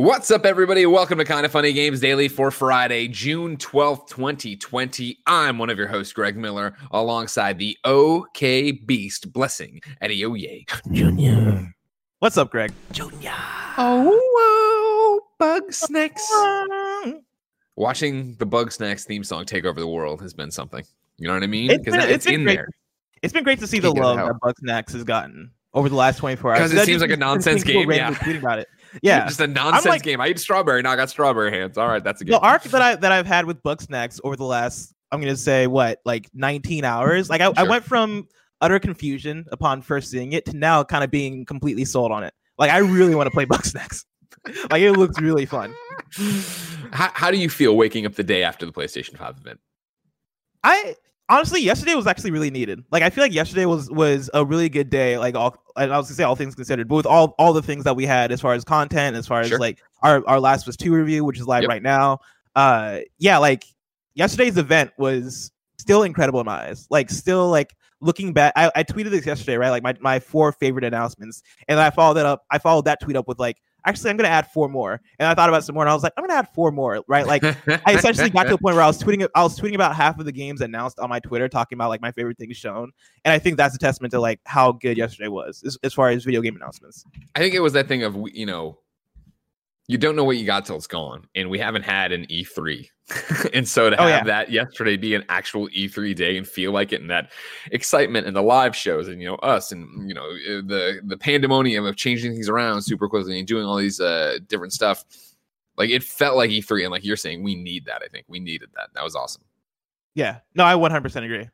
What's up, everybody? Welcome to Kind of Funny Games Daily for Friday, June 12th, 2020. I'm one of your hosts, Greg Miller, alongside the OK Beast Blessing Adeoye Junior. What's up, Greg? Junior. Oh, whoa, Bugsnax. Watching the Bugsnax theme song take over the world has been something. You know what I mean? Because been- it's, it's in great. there. It's been great to see the Can't get it love that Bug Bugsnax has gotten over the last 24 hours. 'Cause it seems like a nonsense game, yeah. about it. Yeah. Just a nonsense like- game. I eat strawberry. Now I got strawberry hands. All right, that's a good. the arc that I that I've had with Bugsnax over the last I'm gonna say what like 19 hours. Like I, I went from utter confusion upon first seeing it to now kind of being completely sold on it. Like I really want to play Bugsnax. like it looks really fun. how, how do you feel waking up the day after the PlayStation 5 event? I honestly yesterday was actually really needed. Like I feel like yesterday was was a really good day. Like all I was gonna say all things considered, but with all all the things that we had as far as content, as far as Sure. like our our last was two review, which is live Yep. right now. Uh, yeah, like yesterday's event was still incredible in my eyes. Like still like looking back, I, I tweeted this yesterday, right? Like my my four favorite announcements, and I followed that up. I followed that tweet up with like. Actually, I'm gonna add four more, and I thought about some more, and I was like, I'm gonna add four more, right? Like, I essentially got to a point where I was tweeting. I was tweeting about half of the games announced on my Twitter, talking about like my favorite things shown, and I think that's a testament to like how good yesterday was as, as far as video game announcements. I think it was that thing of you know, you don't know what you got till it's gone, and we haven't had an E3, and so to Oh, have yeah. that yesterday be an actual E3 day and feel like it, and that excitement and the live shows, and you know us, and you know uh, the the pandemonium of changing things around super quickly and doing all these uh different stuff, like it felt like E3, and like you're saying, we need that. I think we needed that. That was awesome. Yeah, no, I 100% agree.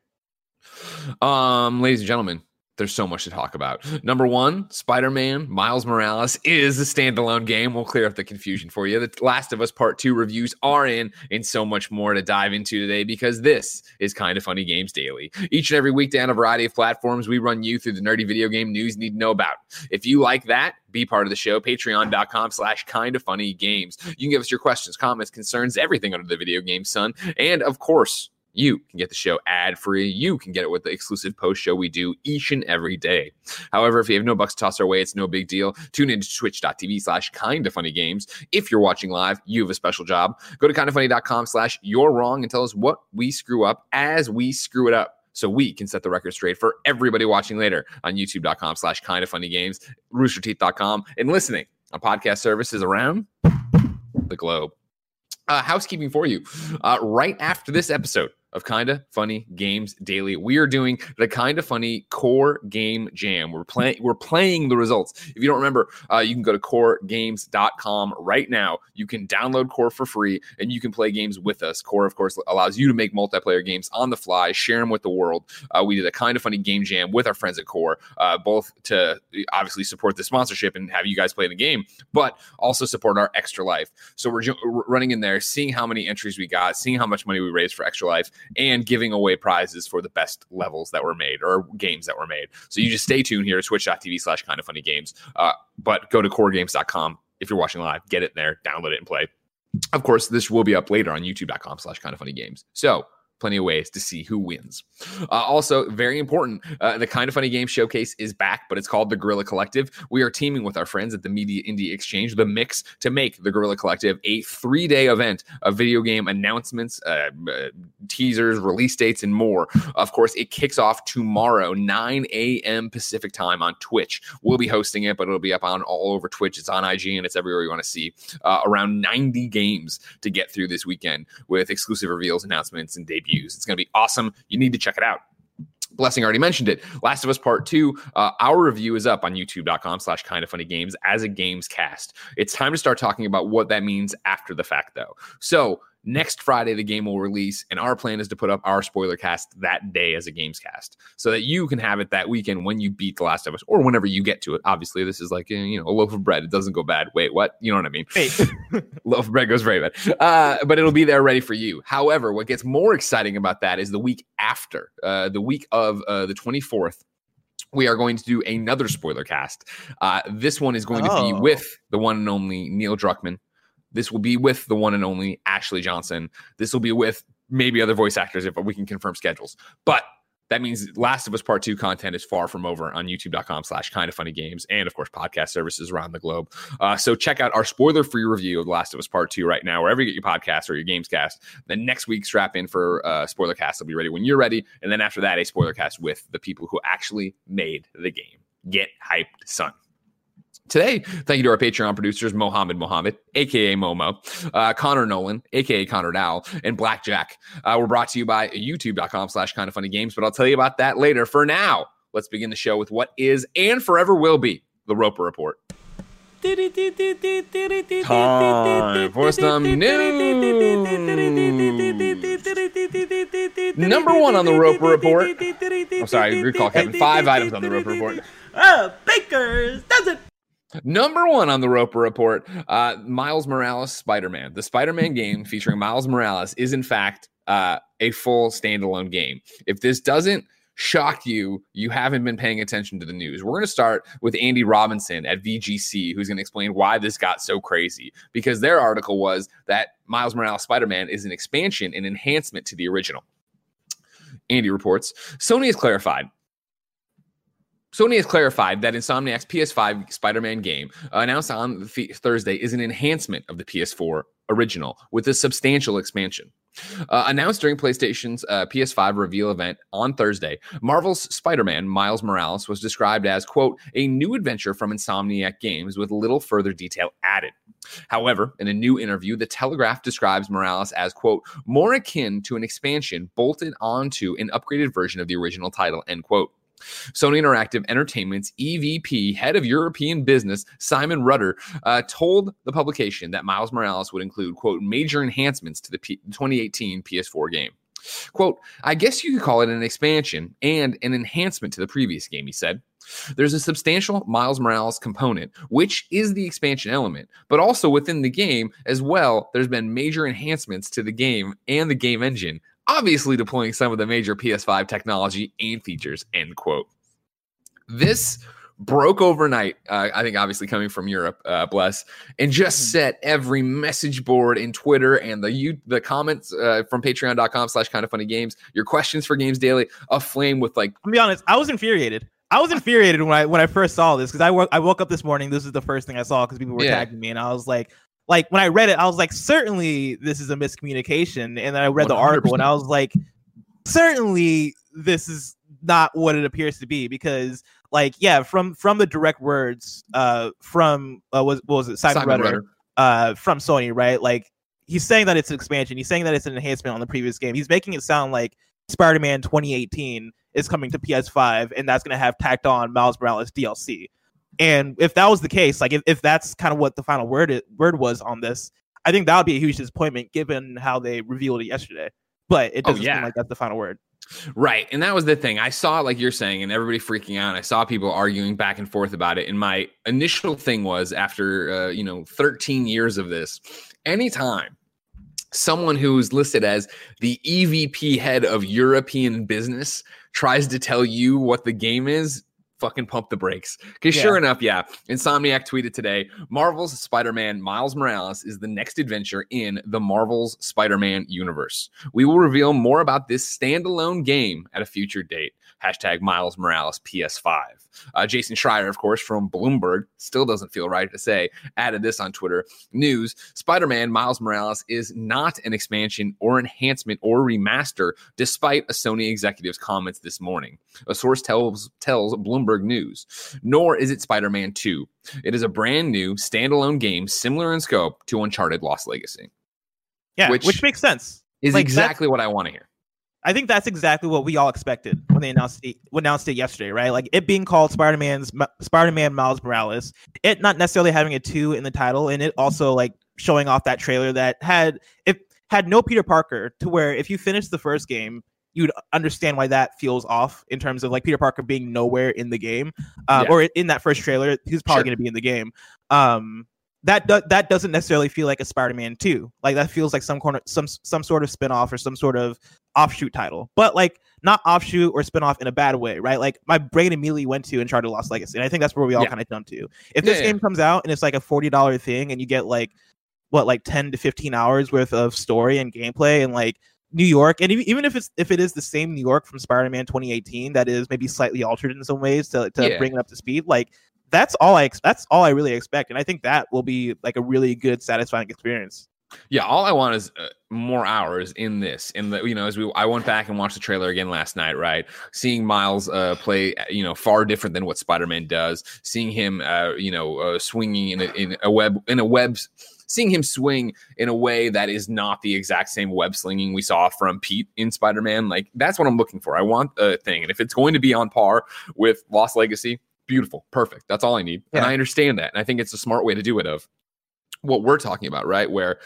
Um, ladies and gentlemen, there's so much to talk about. Number one, Spider Man Miles Morales is a standalone game. We'll clear up the confusion for you. The Last of Us Part 2 reviews are in, and so much more to dive into today because this is Kind of Funny Games Daily. Each and every weekday on a variety of platforms, we run you through the nerdy video game news you need to know about. If you like that, be part of the show. Patreon.com slash kind of funny games. You can give us your questions, comments, concerns, everything under the video game sun. And of course, you can get the show ad free. You can get it with the exclusive post show we do each and every day. However, if you have no bucks to toss our way, it's no big deal. Tune in to twitch.tv slash kind of funny games. If you're watching live, you have a special job. Go to kindoffunny.com slash you're wrong and tell us what we screw up as we screw it up. So we can set the record straight for everybody watching later on youtube.com slash kind of funny games, roosterteeth.com, and listening on podcast services around the globe uh, housekeeping for you. Uh, right after this episode of Kinda Funny Games Daily, we are doing the Kinda Funny Core Game Jam. We're playing. We're playing the results. If you don't remember, uh, you can go to coregames.com right now. You can download Core for free, and you can play games with us. Core, of course, allows you to make multiplayer games on the fly, share them with the world. Uh, we did a Kinda Funny Game Jam with our friends at Core, uh, both to obviously support the sponsorship and have you guys play the game, but also support our extra life. So we're ju- r- running in there, seeing how many entries we got, seeing how much money we raised for extra life, and giving away prizes for the best levels that were made or games that were made. So you just stay tuned here at twitch.tv slash kind of funny games. Uh, but go to coregames.com if you're watching live, get it there, download it and play. Of course, this will be up later on youtube.com slash kind of funny games. So plenty of ways to see who wins. Uh, also, very important, uh, the Kind of Funny Game Showcase is back, but it's called the Guerrilla Collective. We are teaming with our friends at the Media Indie Exchange, the Mix, to make the Guerrilla Collective a three day event of video game announcements, uh, uh, teasers, release dates, and more. Of course, it kicks off tomorrow, 9 a.m. Pacific time on Twitch. We'll be hosting it, but it'll be up on all over Twitch. It's on IG and it's everywhere you want to see. Uh, around 90 games to get through this weekend with exclusive reveals, announcements, and debuts. It's going to be awesome. You need to check it out. Blessing already mentioned it. Last of Us Part 2, uh, our review is up on youtube.com slash kind of funny games as a games cast. It's time to start talking about what that means after the fact, though. So next Friday, the game will release, and our plan is to put up our spoiler cast that day as a games cast so that you can have it that weekend when you beat The Last of Us or whenever you get to it. Obviously, this is like, eh, you know, a loaf of bread. It doesn't go bad. Wait, what? You know what I mean? Wait, loaf of bread goes very bad. Uh, but it'll be there ready for you. However, what gets more exciting about that is the week after, uh, the week of uh, the 24th. We are going to do another spoiler cast. Uh, this one is going to be Oh. with the one and only Neil Druckmann. This will be with the one and only Ashley Johnson. This will be with maybe other voice actors if we can confirm schedules. But that means Last of Us Part 2 content is far from over on youtube.com slash kind of funny games and, of course, podcast services around the globe. Uh, so check out our spoiler free review of Last of Us Part 2 right now, wherever you get your podcast or your games cast. Then next week, strap in for uh, spoiler cast. will be ready when you're ready. And then after that, a spoiler cast with the people who actually made the game. Get hyped, son. Today, thank you to our Patreon producers, Mohammed Mohammed, aka Momo, uh, Connor Nolan, aka Connor Dowell, and Blackjack. Uh, we're brought to you by youtube.com slash kind of funny games, but I'll tell you about that later. For now, let's begin the show with what is and forever will be the Roper Report. Time for some news. Number one on the Roper Report. I'm sorry, recall Kevin. Five items on the Roper Report. Oh, Baker's does it. Number one on the Roper Report, uh, Miles Morales Spider Man. The Spider Man game featuring Miles Morales is, in fact, uh, a full standalone game. If this doesn't shock you, you haven't been paying attention to the news. We're going to start with Andy Robinson at VGC, who's going to explain why this got so crazy. Because their article was that Miles Morales Spider Man is an expansion and enhancement to the original. Andy reports Sony has clarified Sony has clarified that Insomniac's PS5 Spider Man game, uh, announced on th- Thursday, is an enhancement of the PS4 original with a substantial expansion. Uh, announced during PlayStation's uh, PS5 reveal event on Thursday, Marvel's Spider Man Miles Morales was described as, quote, a new adventure from Insomniac Games with little further detail added. However, in a new interview, The Telegraph describes Morales as, quote, more akin to an expansion bolted onto an upgraded version of the original title, end quote. Sony Interactive Entertainment's EVP, head of European business, Simon Rutter, uh, told the publication that Miles Morales would include, quote, major enhancements to the P- 2018 PS4 game. Quote, I guess you could call it an expansion and an enhancement to the previous game, he said. There's a substantial Miles Morales component, which is the expansion element, but also within the game as well, there's been major enhancements to the game and the game engine, obviously deploying some of the major PS5 technology and features, end quote. This broke overnight, uh, I think obviously coming from Europe, uh, bless, and just mm-hmm. set every message board in Twitter and the you the comments uh, from patreon.com slash kind of funny games, your questions for games daily aflame with like I'll be honest, I was infuriated. I was infuriated when I when I first saw this because I woke I woke up this morning. This is the first thing I saw because people were yeah. tagging me, and I was like, like when I read it, I was like, certainly this is a miscommunication. And then I read 100%. the article and I was like, certainly this is not what it appears to be because like yeah from from the direct words uh from uh was what was it Simon, Simon uh from Sony right like he's saying that it's an expansion he's saying that it's an enhancement on the previous game he's making it sound like Spider-Man 2018 is coming to PS5 and that's going to have tacked on Miles Morales DLC and if that was the case, like if, if that's kind of what the final word it, word was on this, I think that would be a huge disappointment given how they revealed it yesterday. But it oh, doesn't oh, yeah. seem like that's the final word. Right. And that was the thing. I saw, like you're saying, and everybody freaking out. I saw people arguing back and forth about it. And my initial thing was after, uh, you know, 13 years of this, anytime someone who's listed as the EVP head of European business tries to tell you what the game is, fucking pump the brakes. Because yeah. sure enough, yeah, Insomniac tweeted today Marvel's Spider Man Miles Morales is the next adventure in the Marvel's Spider Man universe. We will reveal more about this standalone game at a future date. Hashtag Miles Morales PS5. Uh, Jason Schreier, of course, from Bloomberg, still doesn't feel right to say, added this on Twitter. News Spider Man Miles Morales is not an expansion or enhancement or remaster, despite a Sony executive's comments this morning. A source tells, tells Bloomberg News. Nor is it Spider Man 2. It is a brand new standalone game similar in scope to Uncharted Lost Legacy. Yeah, which, which makes sense. Is like exactly what I want to hear. I think that's exactly what we all expected when they announced it, announced it yesterday, right? Like it being called Spider-Man's Spider-Man Miles Morales, it not necessarily having a two in the title, and it also like showing off that trailer that had it had no Peter Parker to where if you finish the first game, you'd understand why that feels off in terms of like Peter Parker being nowhere in the game, uh, yeah. or in that first trailer, he's probably sure. going to be in the game. Um, that do- that doesn't necessarily feel like a Spider-Man 2. Like that feels like some corner some some sort of spin-off or some sort of offshoot title. But like not offshoot or spin-off in a bad way, right? Like my brain immediately went to Uncharted Lost Legacy. And I think that's where we all yeah. kind of jumped to. If this yeah, game yeah. comes out and it's like a $40 thing and you get like what like 10 to 15 hours worth of story and gameplay and like New York, and even if it's if it is the same New York from Spider-Man 2018, that is maybe slightly altered in some ways to, to Yeah. bring it up to speed. Like that's all I that's all I really expect, and I think that will be like a really good, satisfying experience. Yeah, all I want is uh, more hours in this. In the you know, as we I went back and watched the trailer again last night, right? Seeing Miles uh, play, uh, you know, far different than what Spider-Man does. Seeing him, uh, you know, uh, swinging in a, in a web in a web. Seeing him swing in a way that is not the exact same web slinging we saw from Pete in Spider-Man, like that's what I'm looking for. I want a thing, and if it's going to be on par with Lost Legacy, beautiful, perfect. That's all I need, and I understand that, and I think it's a smart way to do it. Of what we're talking about, right? Where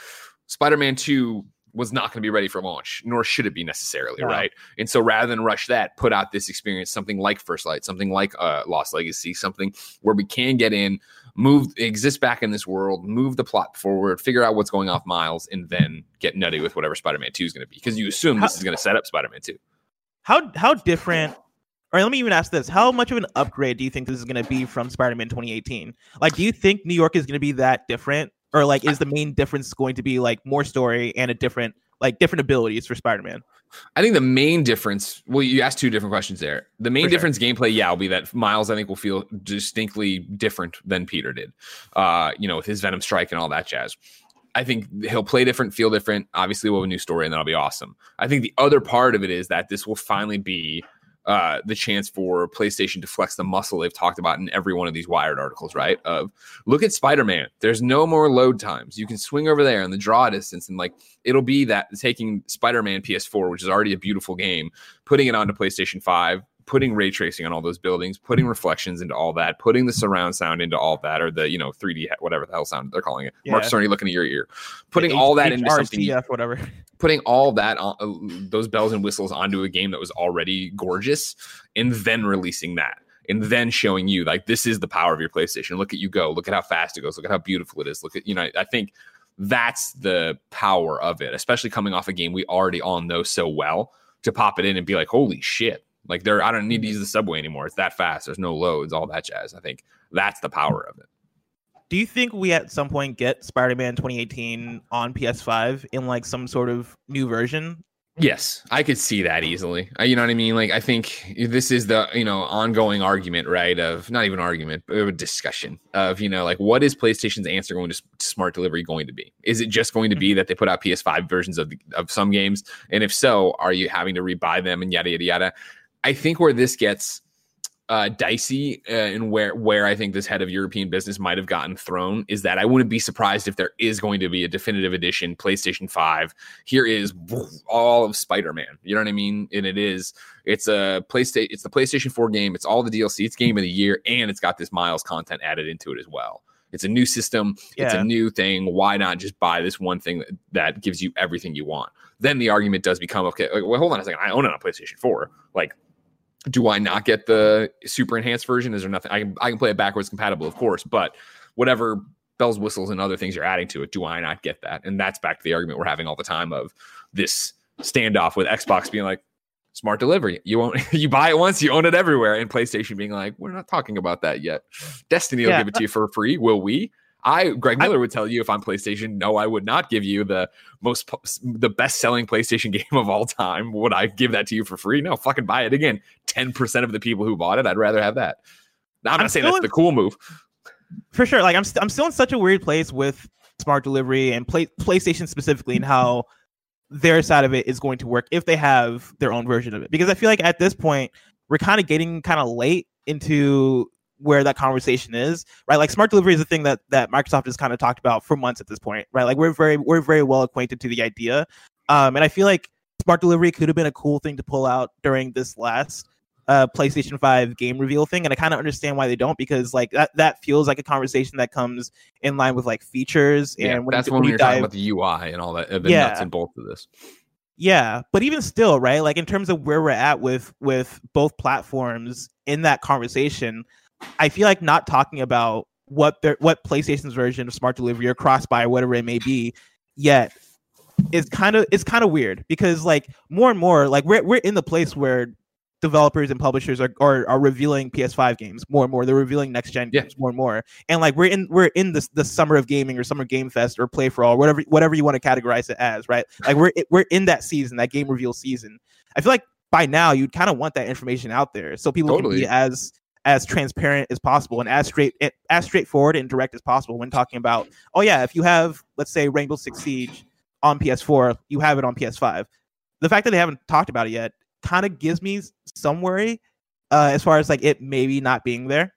Spider-Man 2 was not going to be ready for launch, nor should it be necessarily, right? And so rather than rush that, put out this experience, something like First Light, something like uh, Lost Legacy, something where we can get in, move, exist back in this world, move the plot forward, figure out what's going off Miles, and then get nutty with whatever Spider-Man 2 is going to be. Because you assume this is going to set up Spider-Man 2. How how different? Or let me even ask this: How much of an upgrade do you think this is going to be from Spider-Man 2018? Like, do you think New York is going to be that different, or like, is the main difference going to be like more story and a different like different abilities for Spider-Man? I think the main difference, well, you asked two different questions there. The main sure. difference gameplay, yeah, will be that Miles, I think, will feel distinctly different than Peter did, uh, you know, with his Venom Strike and all that jazz. I think he'll play different, feel different. Obviously, we'll have a new story, and that'll be awesome. I think the other part of it is that this will finally be uh, the chance for PlayStation to flex the muscle they've talked about in every one of these Wired articles, right? Of look at Spider Man. There's no more load times. You can swing over there and the draw distance, and like it'll be that taking Spider Man PS4, which is already a beautiful game, putting it onto PlayStation 5, putting ray tracing on all those buildings, putting reflections into all that, putting the surround sound into all that, or the, you know, 3D, whatever the hell sound they're calling it. Mark Yeah. Cerny looking at your ear, putting H- all that into something whatever. putting all that on uh, those bells and whistles onto a game that was already gorgeous and then releasing that and then showing you like this is the power of your PlayStation. Look at you go. Look at how fast it goes. Look at how beautiful it is. Look at you know I think that's the power of it, especially coming off a game we already all know so well to pop it in and be like holy shit. Like there I don't need to mm-hmm. use the subway anymore. It's that fast. There's no loads, all that jazz. I think that's the power of it. Do you think we at some point get Spider-Man 2018 on PS5 in like some sort of new version? Yes, I could see that easily. You know what I mean? Like, I think this is the you know ongoing argument, right? Of not even argument, but a discussion of you know like what is PlayStation's answer going to smart delivery going to be? Is it just going to be mm-hmm. that they put out PS5 versions of the, of some games, and if so, are you having to rebuy them and yada yada yada? I think where this gets uh, dicey uh, and where where I think this head of European business might have gotten thrown is that I wouldn't be surprised if there is going to be a definitive edition PlayStation 5. Here is all of Spider-Man. You know what I mean? And it is it's a PlayStation it's the PlayStation 4 game. It's all the DLC. It's game of the year and it's got this Miles content added into it as well. It's a new system. It's a new thing. Why not just buy this one thing that, that gives you everything you want? Then the argument does become okay. Like, well, hold on a second. I own it on PlayStation 4. Like, do I not get the super enhanced version? Is there nothing I can I can play it backwards compatible, of course, but whatever bells, whistles, and other things you're adding to it, do I not get that? And that's back to the argument we're having all the time of this standoff with Xbox being like smart delivery. You own you buy it once, you own it everywhere, and PlayStation being like, we're not talking about that yet. Destiny will Yeah. give it to you for free. Will we? I Greg I- Miller would tell you if I'm PlayStation, no, I would not give you the most the best selling PlayStation game of all time. Would I give that to you for free? No, fucking buy it again. Ten percent of the people who bought it, I'd rather have that. Now, I'm, I'm not saying that's in- the cool move. for sure. Like I'm, st- I'm still in such a weird place with smart delivery and play- PlayStation specifically, and how their side of it is going to work if they have their own version of it. Because I feel like at this point we're kind of getting kind of late into where that conversation is, right? Like smart delivery is a thing that that Microsoft has kind of talked about for months at this point, right? Like we're very we're very well acquainted to the idea, um, and I feel like smart delivery could have been a cool thing to pull out during this last uh, PlayStation 5 game reveal thing, and I kind of understand why they don't because like that that feels like a conversation that comes in line with like features and when that's you, when you're talking about the UI and all that, uh, the Yeah. nuts and bolts of this. yeah, but even still, right? Like in terms of where we're at with with both platforms in that conversation, I feel like not talking about what their what PlayStation's version of smart delivery or cross buy or whatever it may be yet is kind of it's kind of weird because like more and more like we're we're in the place where developers and publishers are, are are revealing PS5 games more and more. They're revealing next gen Yeah. games more and more. And like we're in we're in this the summer of gaming or summer game fest or play for all, whatever whatever you want to categorize it as, right? Like we're we're in that season, that game reveal season. I feel like by now you'd kind of want that information out there so people can be as as transparent as possible and as straight as straightforward and direct as possible when talking about oh yeah if you have let's say rainbow six siege on ps4 you have it on ps5 the fact that they haven't talked about it yet kind of gives me some worry uh, as far as like it maybe not being there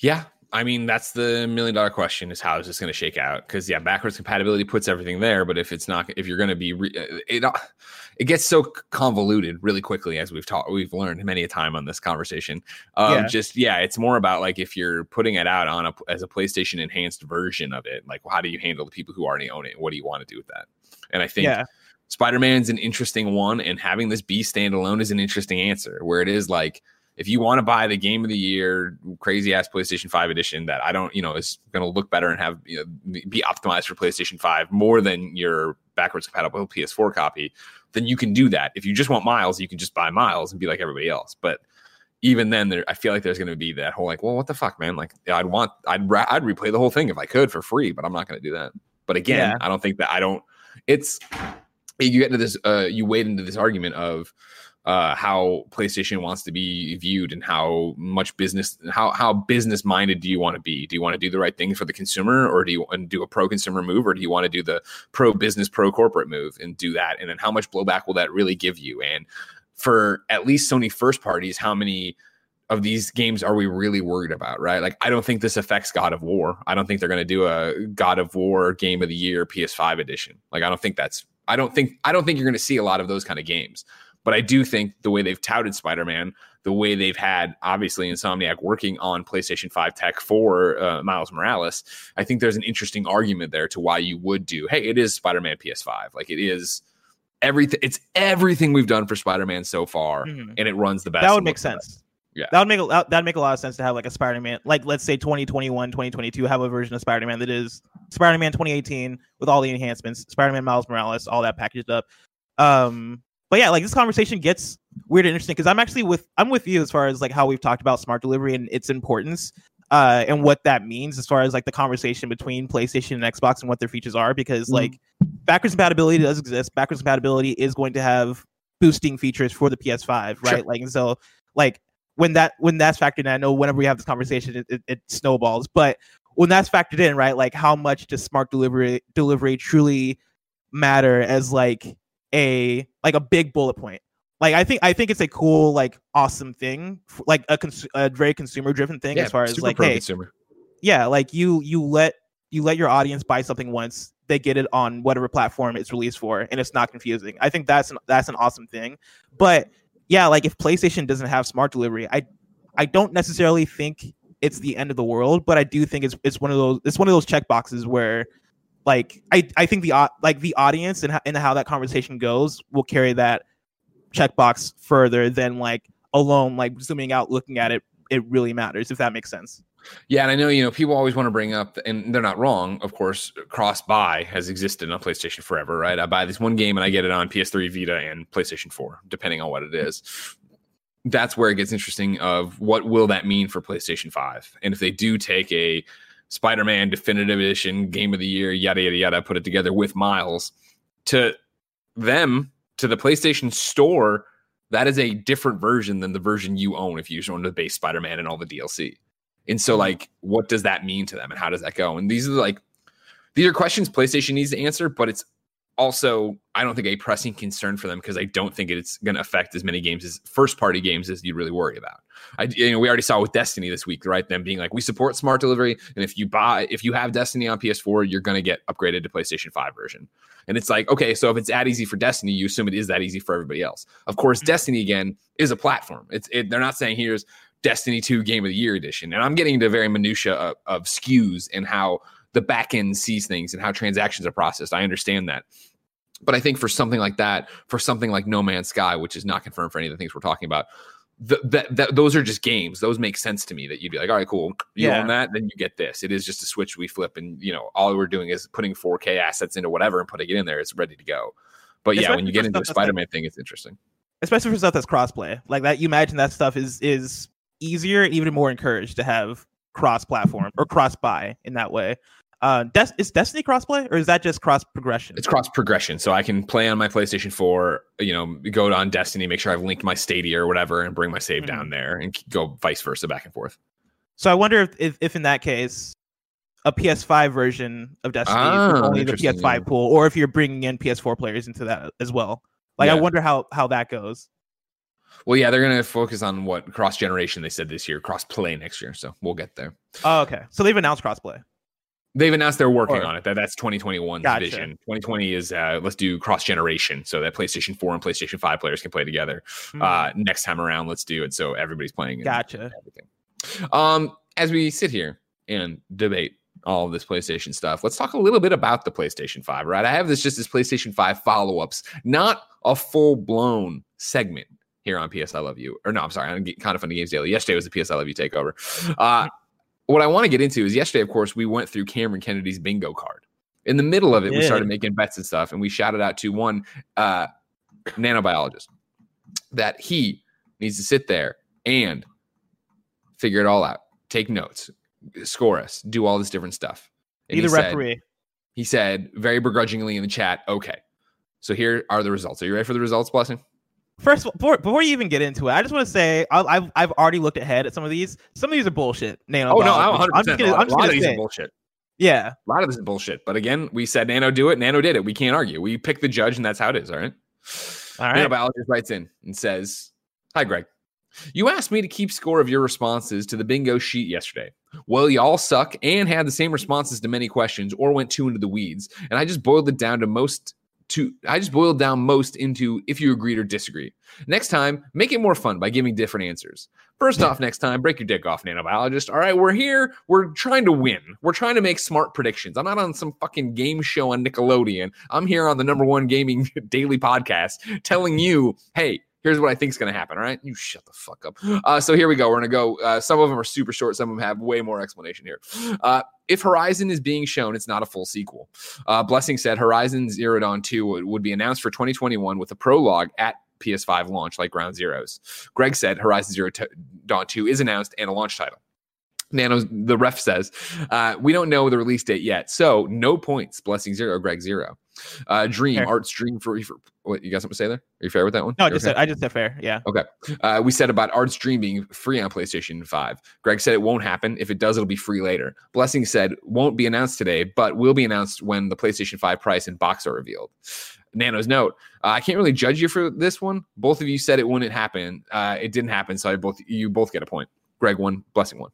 Yeah. I mean, that's the million dollar question is how is this going to shake out? Because yeah, backwards compatibility puts everything there, but if it's not, if you're going to be, re- uh, it it gets so convoluted really quickly as we've taught, we've learned many a time on this conversation. Um, Yeah. Just yeah, it's more about like if you're putting it out on a as a PlayStation enhanced version of it, like how do you handle the people who already own it? What do you want to do with that? And I think yeah Spider Man's an interesting one, and having this be standalone is an interesting answer. Where it is like, if you want to buy the game of the year, crazy ass PlayStation 5 edition that I don't, you know, is going to look better and have you know, be optimized for PlayStation 5 more than your backwards compatible PS4 copy, then you can do that. If you just want miles, you can just buy miles and be like everybody else. But even then, there, I feel like there's going to be that whole like, well, what the fuck, man? Like, I'd want, I'd, ra- I'd replay the whole thing if I could for free, but I'm not going to do that. But again, Yeah. I don't think that I don't. It's you get into this uh you wade into this argument of uh how PlayStation wants to be viewed and how much business how how business minded do you want to be? Do you want to do the right thing for the consumer or do you want to do a pro consumer move or do you want to do the pro business pro corporate move and do that and then how much blowback will that really give you? And for at least Sony first parties, how many of these games are we really worried about, right? Like, I don't think this affects God of War. I don't think they're going to do a God of War Game of the Year PS5 edition. Like, I don't think that's. I don't think. I don't think you're going to see a lot of those kind of games. But I do think the way they've touted Spider-Man, the way they've had obviously Insomniac working on PlayStation 5 tech for uh, Miles Morales, I think there's an interesting argument there to why you would do. Hey, it is Spider-Man PS5. Like it is everything. It's everything we've done for Spider-Man so far, Mhm. and it runs the best. that would make sense Yeah. that would make a that would make a lot of sense to have like a spider-man like let's say 2021 2022 have a version of spider-man that is spider-man 2018 with all the enhancements spider-man miles morales all that packaged up um but yeah like this conversation gets weird and interesting because i'm actually with i'm with you as far as like how we've talked about smart delivery and its importance uh and what that means as far as like the conversation between playstation and xbox and what their features are because Mhm. like backwards compatibility does exist backwards compatibility is going to have boosting features for the ps5 right Sure. like and so like when that when that's factored in i know whenever we have this conversation it, it, it snowballs but when that's factored in right like how much does smart delivery delivery truly matter as like a like a big bullet point. Like i think i think it's a cool like awesome thing like a, cons- a very consumer driven thing as far as like hey consumer. yeah like you you let you let your audience buy something once they get it on whatever platform it's released for and it's not confusing. I think that's an that's an awesome thing. But yeah like if playstation doesn't have smart delivery i i don't necessarily think it's the end of the world but i do think it's it's one of those it's one of those check boxes where like i i think the like the audience and how, and how that conversation goes will carry that checkbox further than like alone like zooming out looking at it it really matters if that makes sense Yeah, and I know you know people always want to bring up, and they're not wrong. Of course, cross buy has existed on PlayStation forever, right? I buy this one game and I get it on PS3, Vita, and PlayStation 4, depending on what it is. That's where it gets interesting. Of what will that mean for PlayStation 5? And if they do take a Spider-Man Definitive Edition Game of the Year, yada yada yada, put it together with Miles, to them to the PlayStation Store, that is a different version than the version you own if you just own the base Spider-Man and all the DLC. And so, mm-hmm. like, what does that mean to them, and how does that go? And these are like, these are questions PlayStation needs to answer, but it's also, I don't think a pressing concern for them because I don't think it's going to affect as many games as first party games as you really worry about. I, you know, we already saw with Destiny this week, right? Them being like, we support smart delivery, and if you buy, if you have Destiny on PS4, you're going to get upgraded to PlayStation 5 version. And it's like, okay, so if it's that easy for Destiny, you assume it is that easy for everybody else. Of course, mm-hmm. Destiny again is a platform. It's it, they're not saying here's Destiny 2 Game of the Year edition. And I'm getting into very minutia of, of SKUs and how the back end sees things and how transactions are processed. I understand that. But I think for something like that, for something like No Man's Sky, which is not confirmed for any of the things we're talking about, th- that that those are just games. Those make sense to me. That you'd be like, all right, cool. You Yeah. own that, then you get this. It is just a switch we flip, and you know, all we're doing is putting 4K assets into whatever and putting it in there. It's ready to go. But yeah, when you get into the stuff that's like- Spider-Man thing, it's interesting. especially for stuff that's crossplay. Like that, you imagine that stuff is is easier and even more encouraged to have cross platform or cross buy in that way. Uh, Des- is Destiny crossplay or is that just cross progression? It's cross progression, so I can play on my PlayStation 4. You know, go on Destiny, make sure I've linked my Stadia or whatever, and bring my save Mm-hmm. down there, and go vice versa, back and forth. So I wonder if, if, if in that case, a PS5 version of Destiny is Ah, only the PS5 yeah. pool, or if you're bringing in PS4 players into that as well. Like I wonder how how that goes. Well, yeah, they're gonna focus on what cross generation they said this year, cross play next year. So we'll get there. Oh, okay. So they've announced crossplay. They've announced they're working Or- on it. That that's 2021's Gotcha. vision. 2020 is uh, let's do cross generation so that PlayStation 4 and PlayStation 5 players can play together. Hmm, Uh, next time around, let's do it so everybody's playing. gotcha. everything. Um, as we sit here and debate all of this PlayStation stuff, let's talk a little bit about the PlayStation 5, right? I have this just as PlayStation 5 follow ups, not a full blown segment here on PS I Love You. Or no, I'm sorry, on kind of funny games daily. Yesterday was the PS I Love You takeover. Uh, what I want to get into is yesterday, of course, we went through Cameron Kennedy's bingo card. In the middle of it, we started making bets and stuff, and we shouted out to one uh, nanobiologist that he needs to sit there and figure it all out, take notes, score us, do all this different stuff. And Be he the said- referee. he said very begrudgingly in the chat, okay. So here are the results. Are you ready for the results, Blessing? First, of all, before, before you even get into it, I just want to say I, I've I've already looked ahead at some of these. Some of these are bullshit. Nano Oh, no, I'm 100%. I'm just gonna, a lot, I'm just a lot gonna of these say, are bullshit. yeah. A lot of this is bullshit. But again, we said Nano do it. Nano did it. We can't argue. We pick the judge, and that's how it is. All right. All right. Nanobiologist writes in and says, Hi, Greg. You asked me to keep score of your responses to the bingo sheet yesterday. Well, y'all suck and had the same responses to many questions or went too into the weeds. And I just boiled it down to most to I just boiled down most into if you agreed or disagree. Next time, make it more fun by giving different answers. First off, next time, break your dick off, nanobiologist. All right, we're here. We're trying to win. We're trying to make smart predictions. I'm not on some fucking game show on Nickelodeon. I'm here on the number one gaming daily podcast telling you, hey, here's what I think is going to happen. All right, you shut the fuck up. Uh, so here we go. We're going to go. Uh, some of them are super short. Some of them have way more explanation here. Uh, if Horizon is being shown, it's not a full sequel. Uh, Blessing said Horizon Zero Dawn 2 would, would be announced for 2021 with a prologue at PS5 launch like Ground Zeroes. Greg said Horizon Zero T- Dawn 2 is announced and a launch title. Nano, the ref says, uh, we don't know the release date yet. So no points. Blessing zero, Greg zero. Uh, Dream, Fair. Art's Dream for, for what you got something to say there? Are you fair with that one? No, I just okay? said I just said fair. Yeah. Okay. Uh, we said about Art's Dream being free on PlayStation 5. Greg said it won't happen. If it does, it'll be free later. Blessing said won't be announced today, but will be announced when the PlayStation 5 price and box are revealed. Nano's note: uh, I can't really judge you for this one. Both of you said it wouldn't happen. Uh, it didn't happen, so I both you both get a point. Greg one, Blessing one.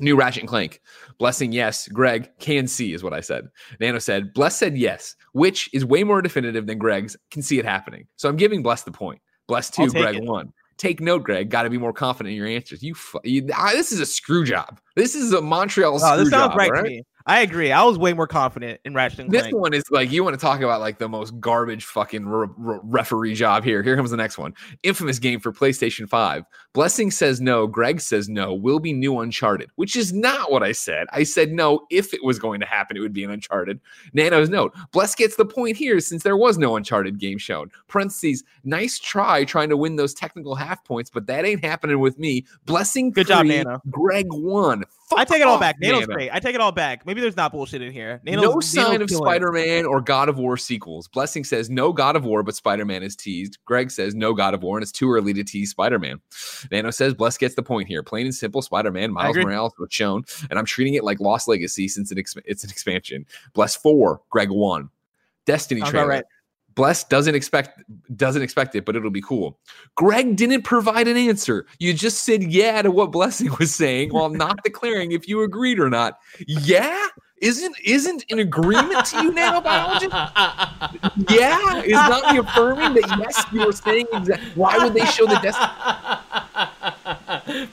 New Ratchet and Clank. Blessing, yes. Greg, can see is what I said. Nano said, Bless said yes, which is way more definitive than Greg's can see it happening. So I'm giving Bless the point. Bless two, Greg it. one. Take note, Greg. Got to be more confident in your answers. You, fu- you ah, this is a screw job. This is a Montreal Oh, screw this sounds job. right all to me. I agree. I was way more confident in Ratchet and This Clank. one is like you want to talk about like the most garbage fucking re- re- referee job here. Here comes the next one. Infamous game for PlayStation 5. Blessing says no. Greg says no. Will be new Uncharted, which is not what I said. I said no. If it was going to happen, it would be an Uncharted. Nano's note. Bless gets the point here since there was no Uncharted game shown. Parentheses. Nice try trying to win those technical half points, but that ain't happening with me. Blessing. Good job, Nano. Greg one. I take it all back. Nano's Nano. great. I take it all back. Maybe there's not bullshit in here. Nano's, no Nano's sign of. Spider-Man or God of War sequels. Blessing says no God of War, but Spider-Man is teased. Greg says no God of War, and it's too early to tease Spider-Man. Nano says Bless gets the point here. Plain and simple, Spider-Man, Miles. Morales was shown, and I'm treating it like Lost Legacy since it ex- it's an expansion. Bless four, Greg one. Destiny Sounds trailer. right. Bless doesn't expect doesn't expect it, but it'll be cool. Greg didn't provide an answer. You just said yeah to what Blessing was saying while not declaring if you agreed or not. Yeah, isn't isn't an agreement to you, now, nanobiologist? Yeah, is not the affirming that yes, you were saying exactly. Why would they show the Destiny?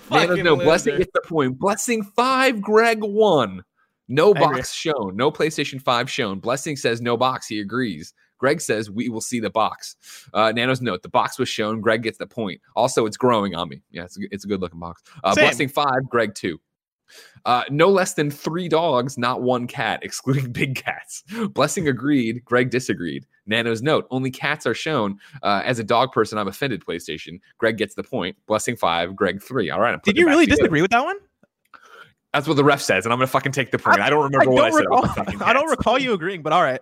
Nanos, no, Blessing gets the point. Blessing five, Greg one. No box shown. No PlayStation 5 shown. Blessing says no box. He agrees. Greg says we will see the box. Uh, Nano's note: the box was shown. Greg gets the point. Also, it's growing on me. Yeah, it's a, good- it's a good looking box. Uh, Same. Blessing five, Greg two. Uh, no less than three dogs, not one cat, excluding big cats. Blessing agreed. Greg disagreed. Nano's note: Only cats are shown. Uh, as a dog person, I'm offended. PlayStation. Greg gets the point. Blessing five. Greg three. All right. I'm Did you really together. disagree with that one? That's what the ref says, and I'm gonna fucking take the point. I, don't remember what I said. recall, about the fucking I don't recall you agreeing, but all right.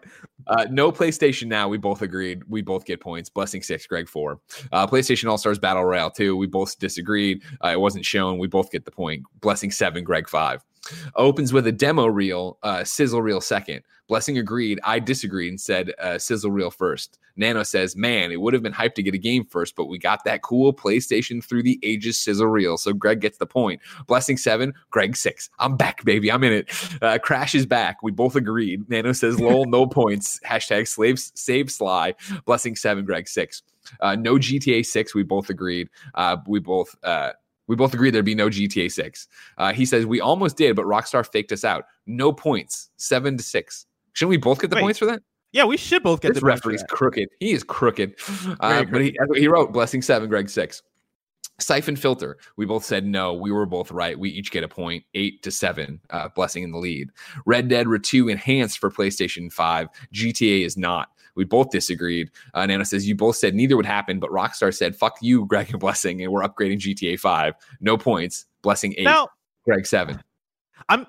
Uh, no PlayStation now. We both agreed. We both get points. Blessing six, Greg four. Uh, PlayStation All Stars Battle Royale two. We both disagreed. Uh, it wasn't shown. We both get the point. Blessing seven, Greg five. Opens with a demo reel, uh, sizzle reel second. Blessing agreed. I disagreed and said uh, sizzle reel first. Nano says, "Man, it would have been hyped to get a game first, but we got that cool PlayStation through the ages sizzle reel." So Greg gets the point. Blessing seven, Greg six. I'm back, baby. I'm in it. Uh, Crash is back. We both agreed. Nano says, "Lol, no points." Hashtag slaves save Sly. Blessing seven, Greg six. Uh, no GTA six. We both agreed. Uh, we both. Uh, we both agreed there'd be no GTA 6. Uh, he says, We almost did, but Rockstar faked us out. No points. Seven to six. Shouldn't we both get the Wait, points for that? Yeah, we should both get this the referee's that. crooked. He is crooked. Uh, but he, he wrote blessing seven, Greg six. Siphon filter. We both said no. We were both right. We each get a point, eight to seven. Uh, blessing in the lead. Red Dead Re 2 enhanced for PlayStation 5. GTA is not. We both disagreed. Uh, Nana says you both said neither would happen, but Rockstar said fuck you, Greg and Blessing, and we're upgrading GTA 5. No points. Blessing eight. Now, Greg seven. I'm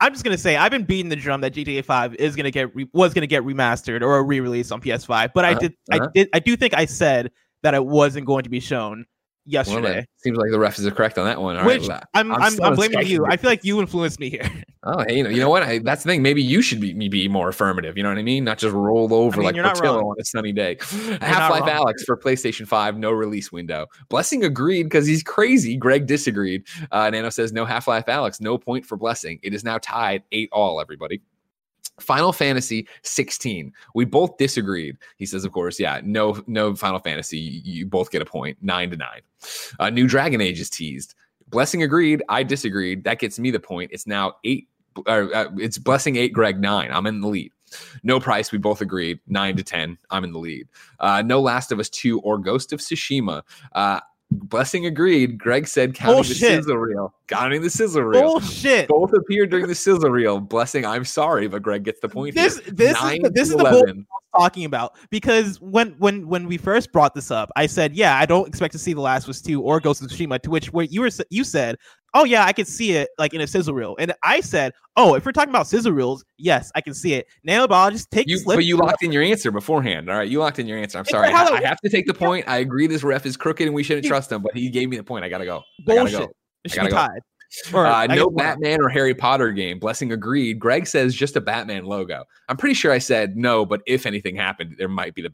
I'm just gonna say I've been beating the drum that GTA 5 is gonna get re- was gonna get remastered or a re-release on PS5, but I Uh-huh, did uh-huh. I did I do think I said that it wasn't going to be shown yesterday. then, seems like the refs are correct on that one. All right. which well, I'm I'm I'm, I'm blaming you. I feel like you influenced me here. Oh, hey, you know, you know what? I, that's the thing. Maybe you should be be more affirmative. You know what I mean? Not just roll over mean, like you're not Portillo wrong. on a sunny day. Half Life. Alex for PlayStation Five, no release window. Blessing agreed because he's crazy. Greg disagreed. Uh, Nano says no Half Life Alex, no point for Blessing. It is now tied eight all. Everybody. Final Fantasy 16. We both disagreed. He says, of course, yeah, no, no Final Fantasy. You, both get a point, nine to nine. Uh, new Dragon Age is teased. Blessing agreed. I disagreed. That gets me the point. It's now eight. Uh, uh, it's Blessing eight, Greg nine. I'm in the lead. No price. We both agreed. Nine to ten. I'm in the lead. Uh, no Last of Us two or Ghost of Tsushima. Uh, Blessing agreed. Greg said counting the sizzle reel. Counting the sizzle reel. Bullshit. Both appeared during the sizzle reel. Blessing, I'm sorry, but Greg gets the point. This here. this is Nine the, this is the bull I'm talking about because when when when we first brought this up, I said, yeah, I don't expect to see The Last of Us two or Ghost of Tsushima. To which where you were you said, oh yeah, I could see it like in a sizzle reel, and I said, oh, if we're talking about sizzle reels, yes, I can see it. Nanobiologist take You, but you locked in your answer beforehand. All right, you locked in your answer. I'm sorry. I, I have to take the point. I agree. This ref is crooked, and we shouldn't trust him. But he gave me the point. I gotta go. I gotta bullshit. go. It should be tied. Or, Uh, no. Batman or Harry Potter game. Blessing agreed. Greg says just a Batman logo. I'm pretty sure I said no, but if anything happened, there might be the.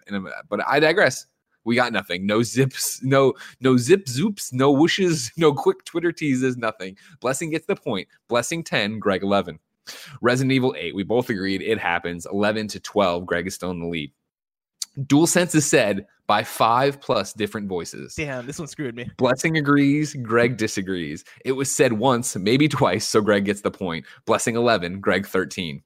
But I digress. We got nothing. No zips. No no zip zoops. No whooshes. No quick Twitter teases. Nothing. Blessing gets the point. Blessing ten. Greg eleven. Resident Evil eight. We both agreed it happens. Eleven to twelve. Greg is still in the lead. Dual sense is said by five plus different voices. Damn, this one screwed me. Blessing agrees, Greg disagrees. It was said once, maybe twice, so Greg gets the point. Blessing 11, Greg 13.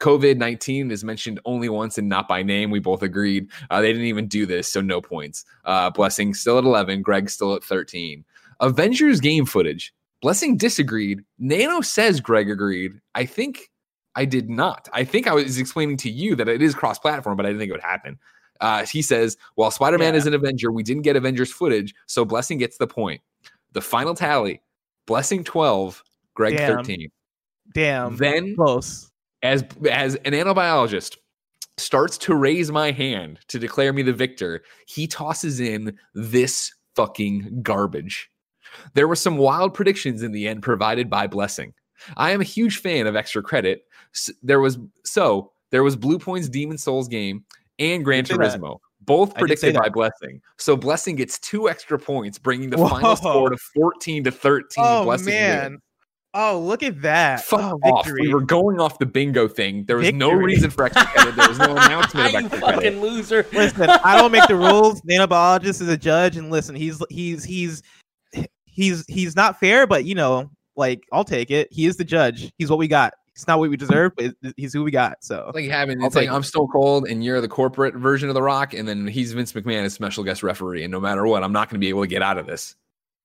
COVID 19 is mentioned only once and not by name. We both agreed. Uh, they didn't even do this, so no points. Uh, Blessing still at 11, Greg still at 13. Avengers game footage. Blessing disagreed. Nano says Greg agreed. I think I did not. I think I was explaining to you that it is cross platform, but I didn't think it would happen. Uh, he says, while Spider Man Yeah. is an Avenger, we didn't get Avengers footage, so Blessing gets the point. The final tally Blessing 12, Greg Damn. 13. Damn, Then, close. As, as an nanobiologist starts to raise my hand to declare me the victor, he tosses in this fucking garbage. There were some wild predictions in the end provided by Blessing. I am a huge fan of extra credit. There was so there was Bluepoint's Demon Souls game and Gran. Turismo, both I did say predicted by. Blessing. So Blessing gets two extra points, bringing the Whoa. final score to fourteen to thirteen. Oh Blessing man. wins. Oh, look at that. Fuck oh, off. victory. We were going off the bingo thing. There was no reason for extra credit. There was no announcement of you extra credit. fucking loser. listen, I don't make the rules. Nanobiologist is a judge, and listen, he's he's he's he's he's not fair, but you know, like I'll take it. He is the judge. He's what we got. It's not what we deserve, but he's who we got. So It's like having I'll it's like take it. I'm still Cold and you're the corporate version of The Rock, and then he's Vince McMahon as special guest referee. And no matter what, I'm not going to be able to get out of this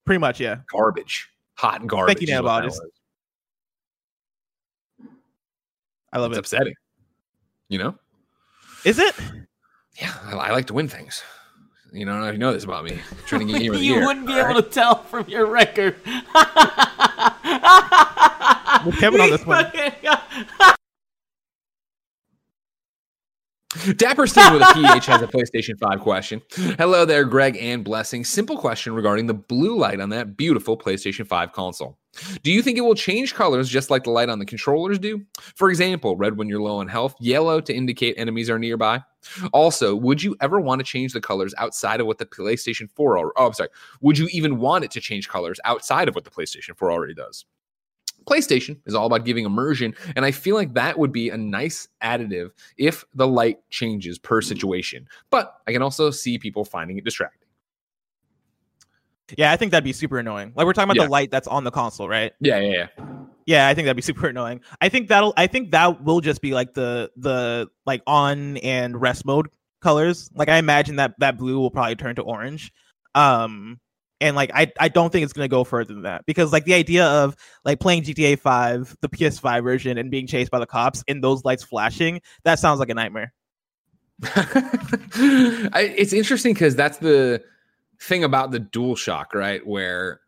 pretty much, yeah. garbage, hot and garbage. you, is what that Nanobiologist. was. I love It's it. upsetting. You know? Is it? Yeah, I, I like to win things. You know, you know this about me. Trying to get game of the you year. wouldn't be able to tell from your record. With Kevin on this one. Dapper Steve with a PH has a PlayStation 5 question. Hello there, Greg and Blessing. Simple question regarding the blue light on that beautiful PlayStation 5 console. Do you think it will change colors just like the light on the controllers do? For example, red when you're low on health, yellow to indicate enemies are nearby. Also, would you ever want to change the colors outside of what the PlayStation 4 or oh, I'm sorry. Would you even want it to change colors outside of what the PlayStation 4 already does? PlayStation is all about giving immersion, and I feel like that would be a nice additive if the light changes per situation. But I can also see people finding it distracting. Yeah, I think that'd be super annoying. Like we're talking about Yeah. the light that's on the console, right? Yeah, yeah, yeah. Yeah, I think that'd be super annoying. I think that'll I think that will just be like the the like on and rest mode colors. Like I imagine that that blue will probably turn to orange. Um and like I I don't think it's going to go further than that because like the idea of like playing GTA 5, the PS5 version and being chased by the cops and those lights flashing, that sounds like a nightmare. I, it's interesting because that's the thing about the DualShock, right? Where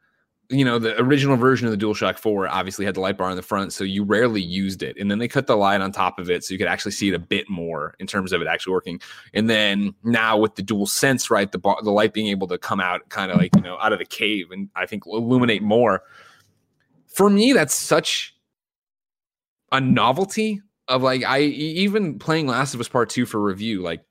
you know the original version of the DualShock 4 obviously had the light bar in the front, so you rarely used it, and then they cut the light on top of it, so you could actually see it a bit more in terms of it actually working. And then now with the Dual Sense, right, the bar, the light being able to come out kind of like you know out of the cave and I think illuminate more. For me, that's such a novelty of like I even playing Last of Us Part Two for review, like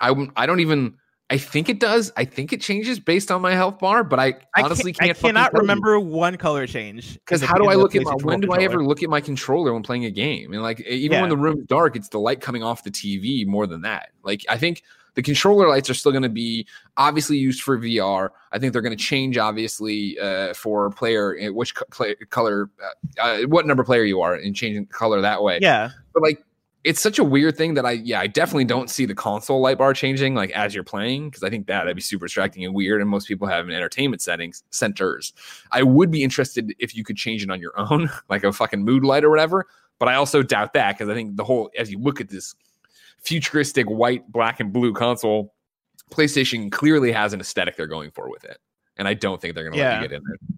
I I don't even I think it does. I think it changes based on my health bar, but I I honestly can't. I cannot remember one color change. because how do I look at my when do I controller. ever look at my controller when playing a game? And like even when Yeah. the room's dark, it's the light coming off the TV more than that. Like I think the controller lights are still going to be obviously used for VR. I think they're going to change obviously uh, for player uh, which co- play, color, uh, uh, what number player you are, and changing color that way Yeah. but like it's such a weird thing that I yeah I definitely don't see the console light bar changing like as you're playing because I think that that'd be super distracting and weird and most people have in entertainment settings centers. I would be interested if you could change it on your own like a fucking mood light or whatever, but I also doubt that because I think the whole as you look at this futuristic white, black, and blue console, PlayStation clearly has an aesthetic they're going for with it, and I don't think they're gonna let you get in there.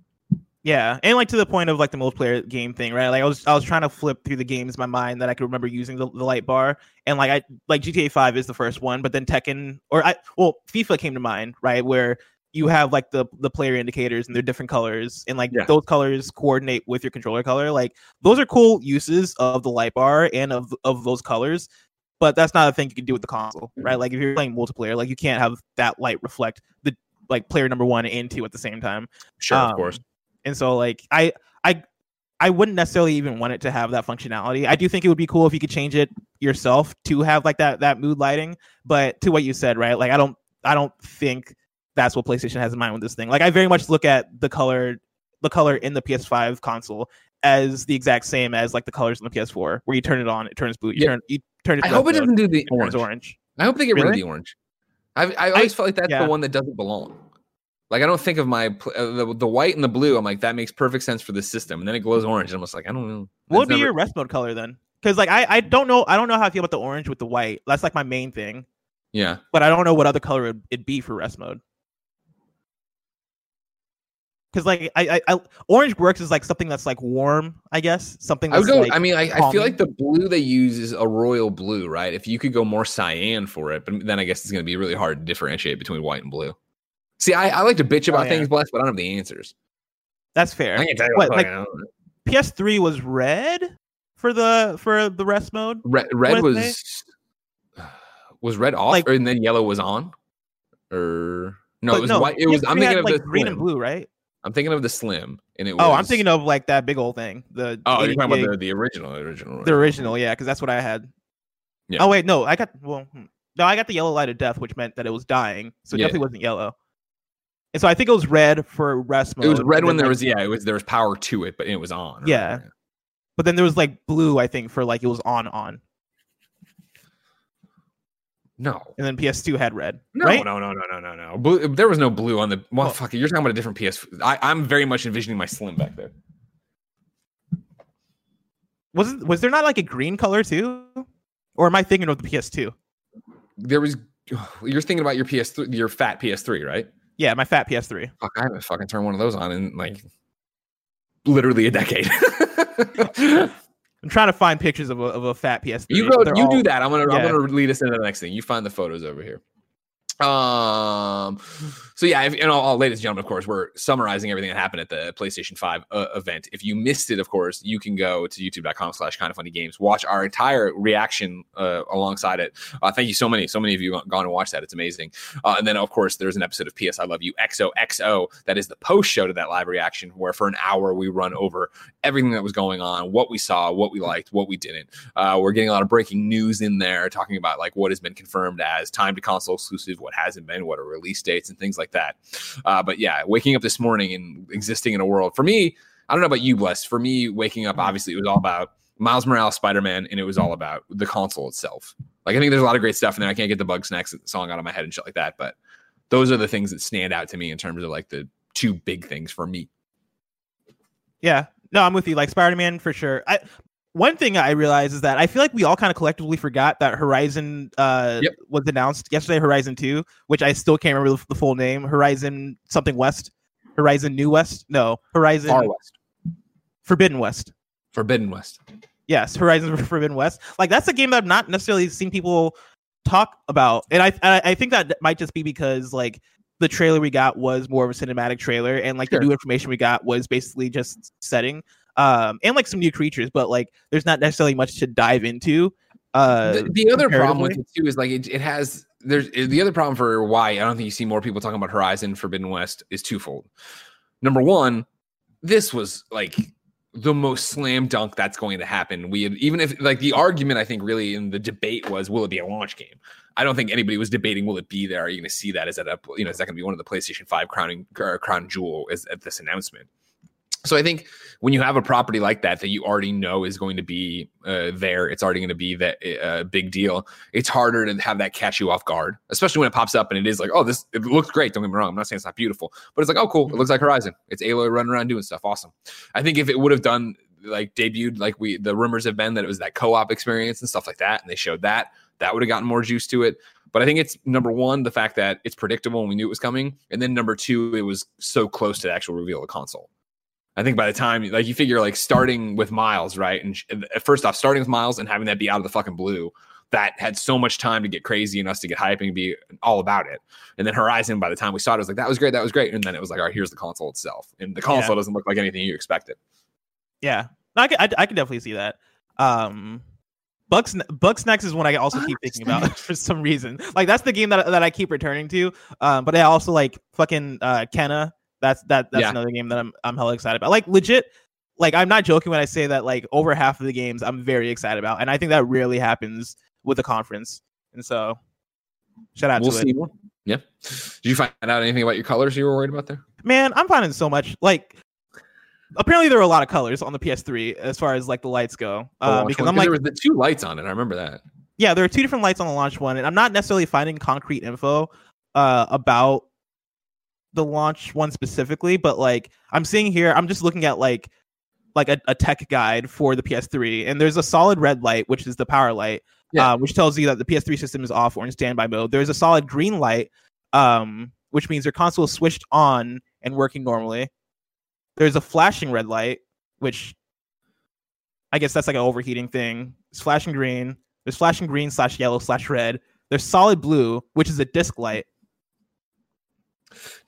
Yeah, and like to the point of like the multiplayer game thing, right? Like I was I was trying to flip through the games in my mind that I could remember using the, the light bar, and like I like GTA Five is the first one, but then Tekken or I well FIFA came to mind, right? Where you have like the the player indicators and they're different colors, and like Yeah. those colors coordinate with your controller color. Like those are cool uses of the light bar and of of those colors, but that's not a thing you can do with the console, right? Like if you're playing multiplayer, like you can't have that light reflect the like player number one and two at the same time. Sure, of Um, course. And so like I I I wouldn't necessarily even want it to have that functionality. I do think it would be cool if you could change it yourself to have like that that mood lighting. But to what you said, right? Like I don't I don't think that's what PlayStation has in mind with this thing. Like I very much look at the color the color in the PS5 console as the exact same as like the colors in the PS4, where you turn it on, it turns blue. You Yeah. turn you turn it. I hope it doesn't do the orange. orange. I hope they get rid of the orange. I've, I always felt like that's yeah. the one that doesn't belong. Like I don't think of my pl- uh, the, the white and the blue. I'm like that makes perfect sense for the system, and then it glows orange. And I'm just like I don't know. What would be never- your rest mode color then? Because like I I don't know I don't know how I feel about the orange with the white. That's like my main thing. yeah? but I don't know what other color it'd, it'd be for rest mode. Because like I, I, I, orange works is like something that's like warm, I guess. Something I that's would go. like, I mean, I, I feel like the blue they use is a royal blue, right? If you could go more cyan for it, but then I guess it's going to be really hard to differentiate between white and blue. See, I, I like to bitch Oh, about yeah. things, blessed, but I don't have the answers. that's fair. I can't tell you What, like- fucking- I don't know. PS3 was red for the for the rest mode. red, red they was was red off, Like- or, and then yellow was on, or no, it was white. It was. I'm thinking had, of like the green and blue, right? I'm thinking of the slim, and it was. Oh, I'm thinking of like that big old thing. The Oh, you're talking gig- about the, the original, the original, the original, yeah, because that's what I had. Yeah. Oh wait, no, I got well, hmm. no, I got the yellow light of death, which meant that it was dying, so it Yeah. definitely wasn't yellow. And so I think it was red for rest mode. It was red when there like, was yeah, it was there was power to it, but it was on. Yeah. whatever. but then there was like blue, I think, for like it was on on, No. and then PS2 had red, No, right? no, no, no, no, no, no. Blue, there was no blue on the. Well, Well- fuck it. You're talking about a different PS. I, I'm very much envisioning my slim back there. was was there not like a green color too, or am I thinking of the PS2? There was. You're thinking about your PS3, your fat PS3, right? Yeah, my fat PS3. Fuck, I haven't fucking turned one of those on in like literally a decade. I'm trying to find pictures of a, of a fat PS3. you go, They're you all- do that. I'm gonna, I'm gonna lead us into the next thing. You find the photos over here. Um. So yeah, if, and all, all, ladies and gentlemen, of course, we're summarizing everything that happened at the PlayStation Five uh, event. If you missed it, of course, you can go to YouTube.com/slash Kind of Funny Games, watch our entire reaction uh, alongside it. Uh, thank you so many, so many of you have gone and watched that. It's amazing. Uh, and then, of course, there's an episode of PS I Love You XOXO that is the post show to that live reaction, where for an hour we run over everything that was going on, what we saw, what we liked, what we didn't. Uh, we're getting a lot of breaking news in there, talking about like what has been confirmed as time to console exclusive, what hasn't been, what are release dates, and things like that. Uh, but yeah, waking up this morning and existing in a world for me, I don't know about you, Bless. For me, waking up, obviously, it was all about Miles Morales, Spider Man, and it was all about the console itself. Like I think there's a lot of great stuff in there. I can't get the Bugsnax song out of my head and shit like that, but those are the things that stand out to me in terms of like the two big things for me. Yeah, no, I'm with you. Like Spider Man for sure. I one thing I realize is that I feel like we all kind of collectively forgot that Horizon uh, Yep. was announced yesterday. Horizon Two, which I still can't remember the, full name. Horizon something West. Horizon New West. No, Horizon Far West, Forbidden West. Forbidden West. Yes, Horizon Forbidden West. Like that's a game that I've not necessarily seen people talk about, and I I, I think that might just be because like the trailer we got was more of a cinematic trailer, and like Sure. the new information we got was basically just setting, um, and like some new creatures, but like there's not necessarily much to dive into. Uh, the, the other problem with it too is like it, it has there's the other problem for why I don't think you see more people talking about Horizon Forbidden West is twofold. Number one, this was like the most slam dunk that's going to happen. We had even if like the argument I think really in the debate was will it be a launch game? I don't think anybody was debating will it be there. Are you going to see that? Is that a you know is that going to be one of the PlayStation Five crowning crown jewel is at this announcement? So I think when you have a property like that that you already know is going to be uh, there, it's already going to be that uh, big deal. It's harder to have that catch you off guard, especially when it pops up and it is like, oh, this it looks great. Don't get me wrong. I'm not saying it's not beautiful, but it's like, oh, cool. It looks like Horizon. It's Aloy running around doing stuff. Awesome. I think if it would have done like debuted like we the rumors have been that it was that co-op experience and stuff like that, and they showed that that would have gotten more juice to it. But I think it's number one, the fact that it's predictable and we knew it was coming, and then number two, it was so close to the actual reveal of the console. I think by the time, like, you figure, like, starting with Miles, right? And sh- first off, starting with Miles and having that be out of the fucking blue, that had so much time to get crazy and us to get hyping and be all about it. And then Horizon, by the time we saw it, it was like, that was great, that was great. And then it was like, all right, here's the console itself. And the console doesn't look like anything you expected. yeah, no, I can, I, I can definitely see that. Um, Bugsnax is one I also keep thinking about for some reason. Like that's the game that that I keep returning to. Um, but I also like fucking uh Kena. That's that that's Yeah. another game that I'm I'm hella excited about. Like legit, like I'm not joking when I say that like over half of the games I'm very excited about, and I think that rarely happens with the conference. And so, shout out We'll to see. it. Yeah. Did you find out anything about your colors you were worried about there? man. I'm finding so much like. Apparently, there are a lot of colors on the PS3 as far as like the lights go. Uh, launch because one? I'm like, there was the two lights on it. I remember that. yeah, there are two different lights on the launch one, and I'm not necessarily finding concrete info uh, about the launch one specifically, but like I'm seeing here, I'm just looking at like like a, a tech guide for the PS3, and there's a solid red light, which is the power light, Yeah. uh, which tells you that the PS3 system is off or in standby mode. There's a solid green light, um, which means your console is switched on and working normally. There's a flashing red light, which I guess that's like an overheating thing. It's flashing green. There's flashing green slash yellow slash red. There's solid blue, which is a disc light.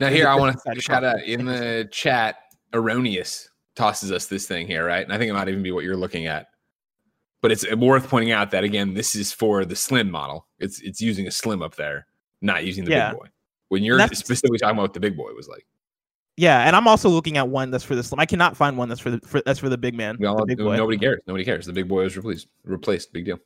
Now here I want to shout out in the chat. Erroneous tosses us this thing here, right? And I think it might even be what you're looking at. But it's worth pointing out that again, this is for the slim model. It's it's using a slim up there, not using the Yeah. big boy. When you're specifically talking about what the big boy was like, Yeah, and I'm also looking at one that's for the slim. I cannot find one that's for the for, that's for the big man. we all, the big boy. nobody cares. Nobody cares. The big boy was replaced. Replaced. Big deal.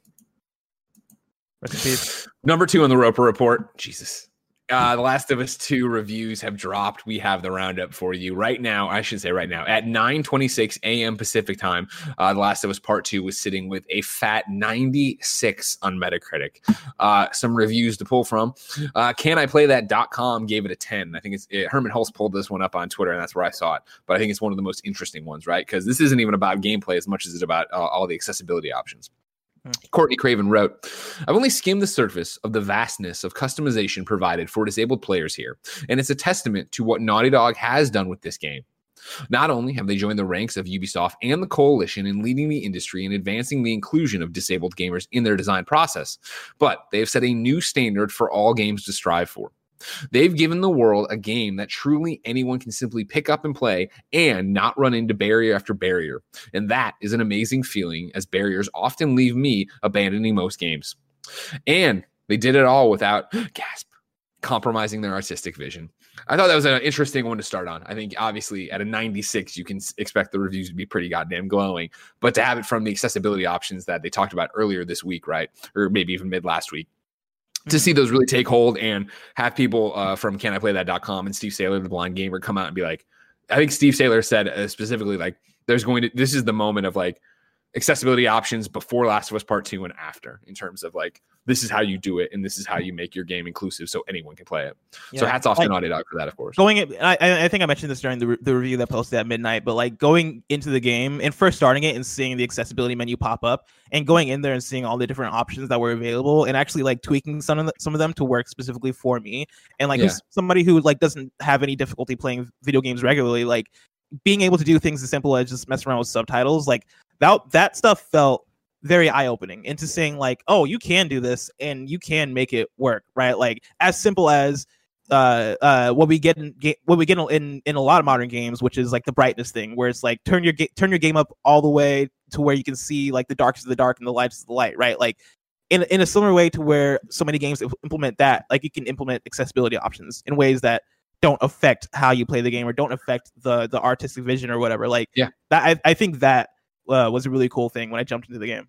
Rest in peace. Number two on the Roper report. Jesus. Uh, The Last of Us 2 reviews have dropped. We have the roundup for you right now. I should say right now at 9:26 a.m. Pacific time. Uh, the Last of Us Part 2 was sitting with a fat 96 on Metacritic. Uh, some reviews to pull from. Uh, can I play that.com gave it a 10. I think it's it, Hermen Hulst pulled this one up on Twitter, and that's where I saw it. But I think it's one of the most interesting ones, right? Because this isn't even about gameplay as much as it's about uh, all the accessibility options. Courtney Craven wrote, I've only skimmed the surface of the vastness of customization provided for disabled players here, and it's a testament to what Naughty Dog has done with this game. Not only have they joined the ranks of Ubisoft and the coalition in leading the industry and advancing the inclusion of disabled gamers in their design process, but they have set a new standard for all games to strive for. They've given the world a game that truly anyone can simply pick up and play and not run into barrier after barrier. And that is an amazing feeling, as barriers often leave me abandoning most games. And they did it all without gasp compromising their artistic vision. I thought that was an interesting one to start on. I think obviously at a 96, you can expect the reviews to be pretty goddamn glowing, but to have it from the accessibility options that they talked about earlier this week, right? Or maybe even mid last week, to see those really take hold and have people uh, from can I play that.com and Steve Saylor, the blind gamer, come out and be like, I think Steve Saylor said uh, specifically, like, there's going to, this is the moment of like accessibility options before Last of Us Part 2 and after, in terms of like, this is how you do it and this is how you make your game inclusive so anyone can play it. So Yeah. hats off Like- to Naughty Dog for that, of course. going in, I, I I think I mentioned this during the, re- the review that posted at midnight, but like going into the game and first starting it and seeing the accessibility menu pop up and going in there and seeing all the different options that were available and actually like tweaking some of the, some of them to work specifically for me and like Yeah. somebody who like doesn't have any difficulty playing video games regularly, like being able to do things as simple as just mess around with subtitles, like that that stuff felt very eye opening into saying like, oh, you can do this and you can make it work, right? Like as simple as uh uh what we get in ga- what we get in in a lot of modern games which is like the brightness thing where it's like turn your ga- turn your game up all the way to where you can see like the darkest of the dark and the lightest of the light right like in in a similar way to where so many games implement that like you can implement accessibility options in ways that don't affect how you play the game or don't affect the the artistic vision or whatever like Yeah. that i, I think that uh, was a really cool thing when i jumped into the game.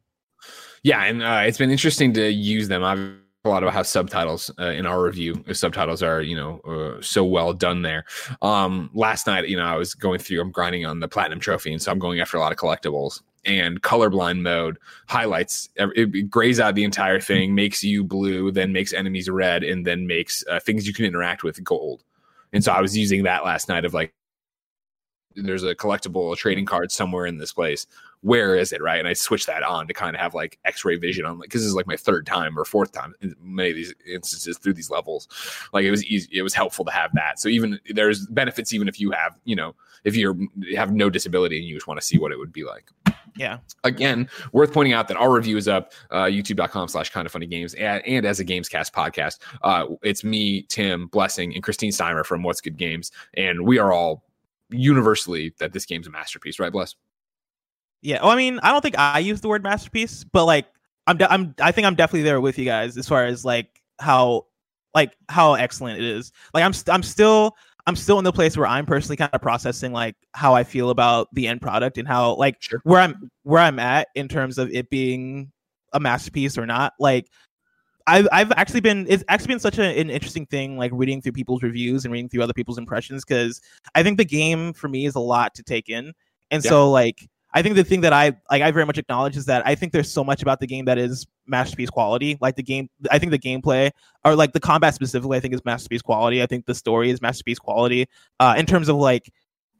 Yeah, and uh, it's been interesting to use them. I've a lot about how subtitles uh, in our review uh, subtitles are you know uh, so well done there. Um last night you know i was going through i'm grinding on the platinum trophy and so i'm going after a lot of collectibles. And colorblind mode highlights it grays out the entire thing makes you blue then makes enemies red and then makes uh, things you can interact with gold. And so i was using that last night of like there's a collectible a trading card somewhere in this place. Where is it right? And i switch that on to kind of have like x-ray vision on like because this is like my third time or fourth time in many of these instances through these levels. Like it was easy it was helpful to have that. So even there's benefits even if you have you know if you're you have no disability and you just want to see what it would be like. Yeah. Again worth pointing out that our review is up uh, youtube.com slash kind of funny games and, and as a gamescast podcast. Uh, it's me tim blessing and christine steimer from what's good games and we are all universally that this game's a masterpiece right bless Yeah. Oh, I mean, I don't think I use the word masterpiece, but like, I'm, de- I'm, I think I'm definitely there with you guys as far as like how, like how excellent it is. Like, I'm, st- I'm still, I'm still in the place where I'm personally kind of processing like how I feel about the end product and how like Sure. where I'm, where I'm at in terms of it being a masterpiece or not. Like, I've, I've actually been it's actually been such a, an interesting thing like reading through people's reviews and reading through other people's impressions because I think the game for me is a lot to take in and Yeah. so like I think the thing that I like I very much acknowledge is that I think there's so much about the game that is masterpiece quality. Like the game I think the gameplay or like the combat specifically I think is masterpiece quality. I think the story is masterpiece quality. Uh in terms of like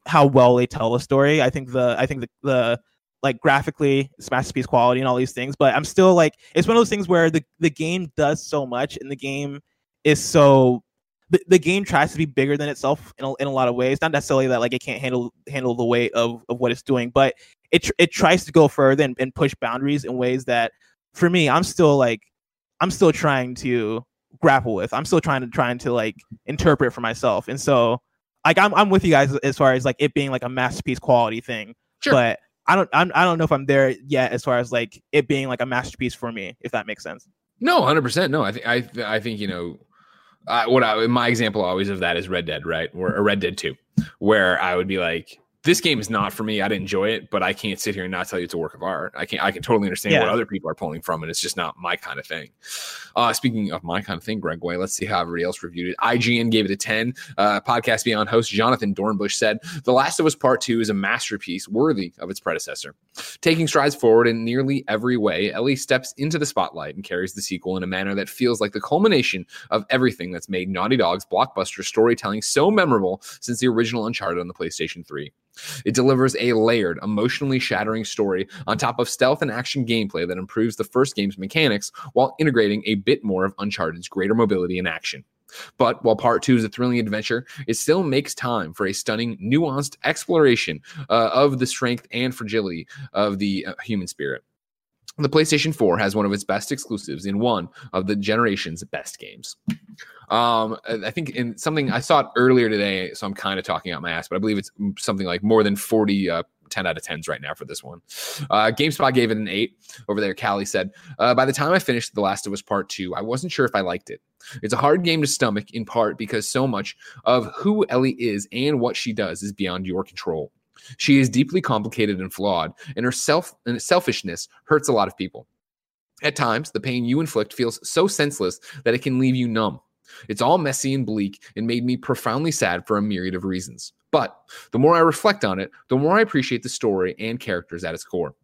how well they tell a story. I think the I think the the like graphically it's masterpiece quality and all these things, but I'm still like it's one of those things where the the game does so much and the game is so the, the game tries to be bigger than itself in a, in a lot of ways. Not necessarily that like it can't handle handle the weight of, of what it's doing, but it tr- it tries to go further and, and push boundaries in ways that for me I'm still like I'm still trying to grapple with. I'm still trying to trying to like interpret for myself. And so like I'm I'm with you guys as far as like it being like a masterpiece quality thing. Sure. But I don't I'm, I don't know if I'm there yet as far as like it being like a masterpiece for me, if that makes sense. No, hundred percent. No, I think I I think you know uh, what I, my example always of that is Red Dead, right? Or, or Red Dead Two, where I would be like, this game is not for me. I didn't enjoy it, but I can't sit here and not tell you it's a work of art. I can I can totally understand Yeah. what other people are pulling from, and it's just not my kind of thing. Uh, speaking of my kind of thing, Greg Way, let's see how everybody else reviewed it. IGN gave it a 10. Uh, Podcast Beyond host Jonathan Dornbush said, The Last of Us Part 2 is a masterpiece worthy of its predecessor. Taking strides forward in nearly every way, Ellie steps into the spotlight and carries the sequel in a manner that feels like the culmination of everything that's made Naughty Dog's blockbuster storytelling so memorable since the original Uncharted on the PlayStation 3. It delivers a layered, emotionally shattering story on top of stealth and action gameplay that improves the first game's mechanics while integrating a bit more of Uncharted's greater mobility and action. But while part two is a thrilling adventure, it still makes time for a stunning, nuanced exploration uh, of the strength and fragility of the uh, human spirit. The PlayStation 4 has one of its best exclusives in one of the generation's best games. Um, I think in something I saw it earlier today, so I'm kind of talking out my ass, but I believe it's something like more than 40 uh, 10 out of 10s right now for this one. Uh, GameSpot gave it an 8 over there. Kallie said, uh, By the time I finished The Last of Us Part 2, I wasn't sure if I liked it. It's a hard game to stomach, in part because so much of who Ellie is and what she does is beyond your control. She is deeply complicated and flawed, and her self and selfishness hurts a lot of people. At times, the pain you inflict feels so senseless that it can leave you numb. It's all messy and bleak and made me profoundly sad for a myriad of reasons. But the more I reflect on it, the more I appreciate the story and characters at its core.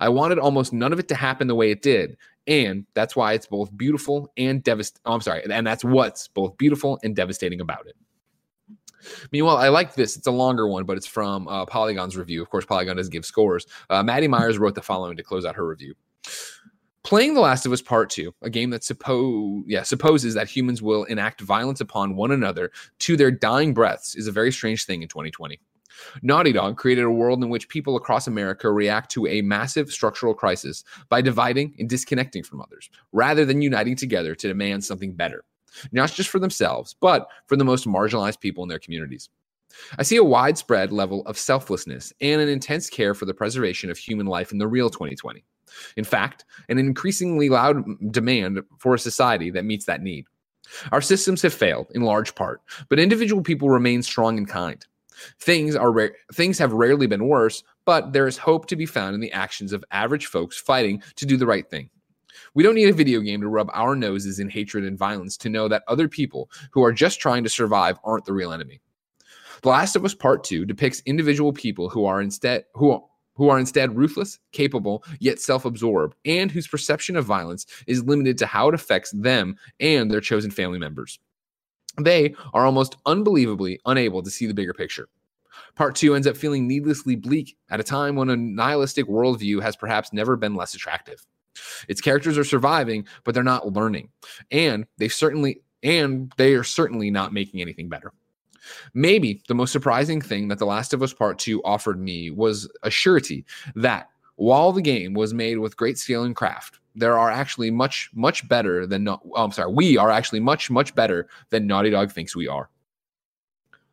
I wanted almost none of it to happen the way it did, and that's why it's both beautiful and devastating. Oh, I'm sorry, and that's what's both beautiful and devastating about it. Meanwhile, I like this. It's a longer one, but it's from uh, Polygon's review. Of course, Polygon doesn't give scores. Uh, Maddie Myers wrote the following to close out her review. Playing The Last of Us Part 2, a game that suppose yeah, supposes that humans will enact violence upon one another to their dying breaths is a very strange thing in 2020. Naughty Dog created a world in which people across America react to a massive structural crisis by dividing and disconnecting from others, rather than uniting together to demand something better, not just for themselves, but for the most marginalized people in their communities. I see a widespread level of selflessness and an intense care for the preservation of human life in the real 2020. In fact, an increasingly loud demand for a society that meets that need. Our systems have failed in large part, but individual people remain strong and kind. Things are rare, things have rarely been worse, but there is hope to be found in the actions of average folks fighting to do the right thing. We don't need a video game to rub our noses in hatred and violence to know that other people who are just trying to survive aren't the real enemy. The Last of Us Part 2 depicts individual people who are instead who who are instead ruthless, capable, yet self-absorbed, and whose perception of violence is limited to how it affects them and their chosen family members. They are almost unbelievably unable to see the bigger picture. Part two ends up feeling needlessly bleak at a time when a nihilistic worldview has perhaps never been less attractive. Its characters are surviving, but they're not learning, and they certainly and they are certainly not making anything better. Maybe the most surprising thing that The Last of Us Part 2 offered me was a surety that while the game was made with great skill and craft, there are actually much, much better than no, oh, I'm sorry, we are actually much, much better than Naughty Dog thinks we are.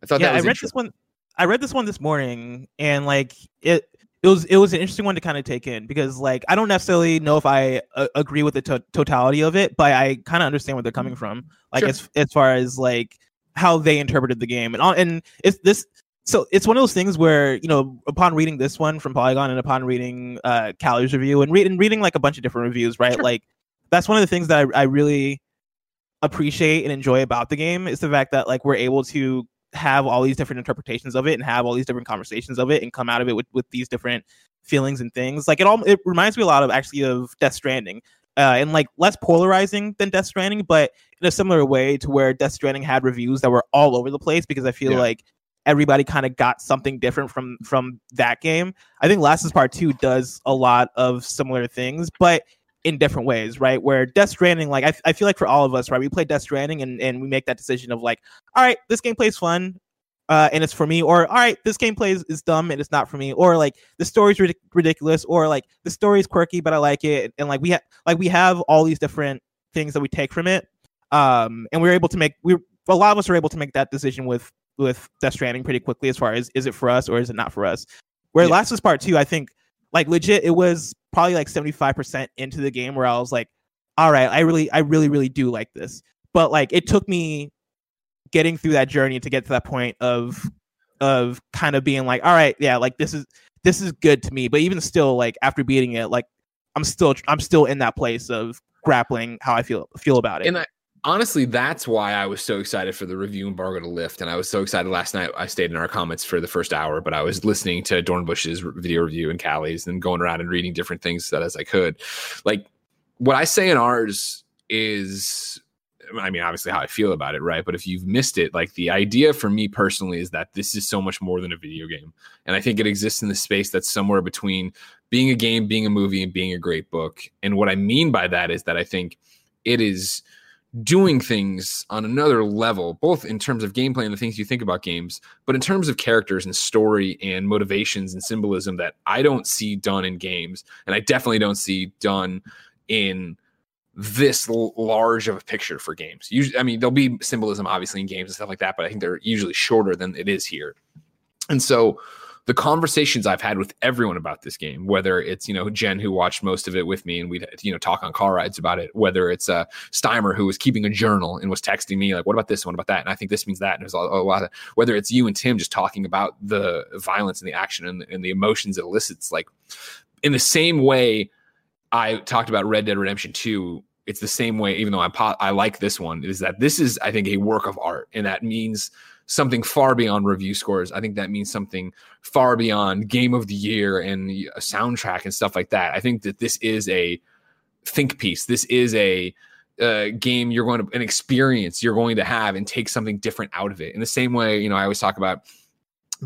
I thought yeah, that I read this one. I read this one this morning, and like it, it was it was an interesting one to kind of take in because like I don't necessarily know if I uh, agree with the to- totality of it, but I kind of understand where they're coming from. Like Sure. as as far as like how they interpreted the game, and and it's this. So it's one of those things where you know, upon reading this one from Polygon and upon reading uh Kallie's review and reading reading like a bunch of different reviews, right? Sure. Like that's one of the things that I, I really appreciate and enjoy about the game is the fact that like we're able to have all these different interpretations of it and have all these different conversations of it and come out of it with, with these different feelings and things. Like it all it reminds me a lot of actually of Death Stranding. Uh, and like less polarizing than Death Stranding, but in a similar way to where Death Stranding had reviews that were all over the place because I feel Yeah. like everybody kind of got something different from from that game. I think Last is Part Two does a lot of similar things, but in different ways, right? Where Death Stranding, like I, I feel like for all of us, right, we play Death Stranding and, and we make that decision of like, all right, this gameplay is fun, uh, and it's for me, or all right, this gameplay is, is dumb and it's not for me, or like the story's ridic- ridiculous, or like the story's quirky but I like it, and like we have like we have all these different things that we take from it, um, and we're able to make we a lot of us are able to make that decision with with Death Stranding pretty quickly as far as is it for us or is it not for us. Where Yeah. Last was Part Two, I think like legit, it was probably like seventy five percent into the game where I was like, all right, I really, I really, really do like this. But like, it took me getting through that journey to get to that point of of kind of being like, all right, yeah, like this is this is good to me. But even still, like after beating it, like I'm still I'm still in that place of grappling how I feel feel about it. And I, honestly, that's why I was so excited for the review embargo to lift. And I was so excited last night. I stayed in our comments for the first hour, but I was listening to Dornbush's video review and Kallie's and going around and reading different things that as I could. Like what I say in ours is I mean, obviously how I feel about it, right? But if you've missed it, like the idea for me personally is that this is so much more than a video game. And I think it exists in the space that's somewhere between being a game, being a movie, and being a great book. And what I mean by that is that I think it is doing things on another level, both in terms of gameplay and the things you think about games, but in terms of characters and story and motivations and symbolism that I don't see done in games. And I definitely don't see done in this large of a picture for games. Usually, I mean, there'll be symbolism obviously in games and stuff like that, but I think they're usually shorter than it is here. And so the conversations I've had with everyone about this game, whether it's you know Jen who watched most of it with me and we'd you know talk on car rides about it, whether it's uh, Steimer who was keeping a journal and was texting me like, "What about this? What about that?" And I think this means that. And there's a, a lot of whether it's you and Tim just talking about the violence and the action and, and the emotions it elicits, like in the same way I talked about Red Dead Redemption 2 it's the same way even though I po- I like this one is that this is I think a work of art and that means something far beyond review scores. I think that means something far beyond game of the year and a soundtrack and stuff like that. I think that this is a think piece. This is a uh, game you're going to an experience you're going to have and take something different out of it. In the same way, you know, I always talk about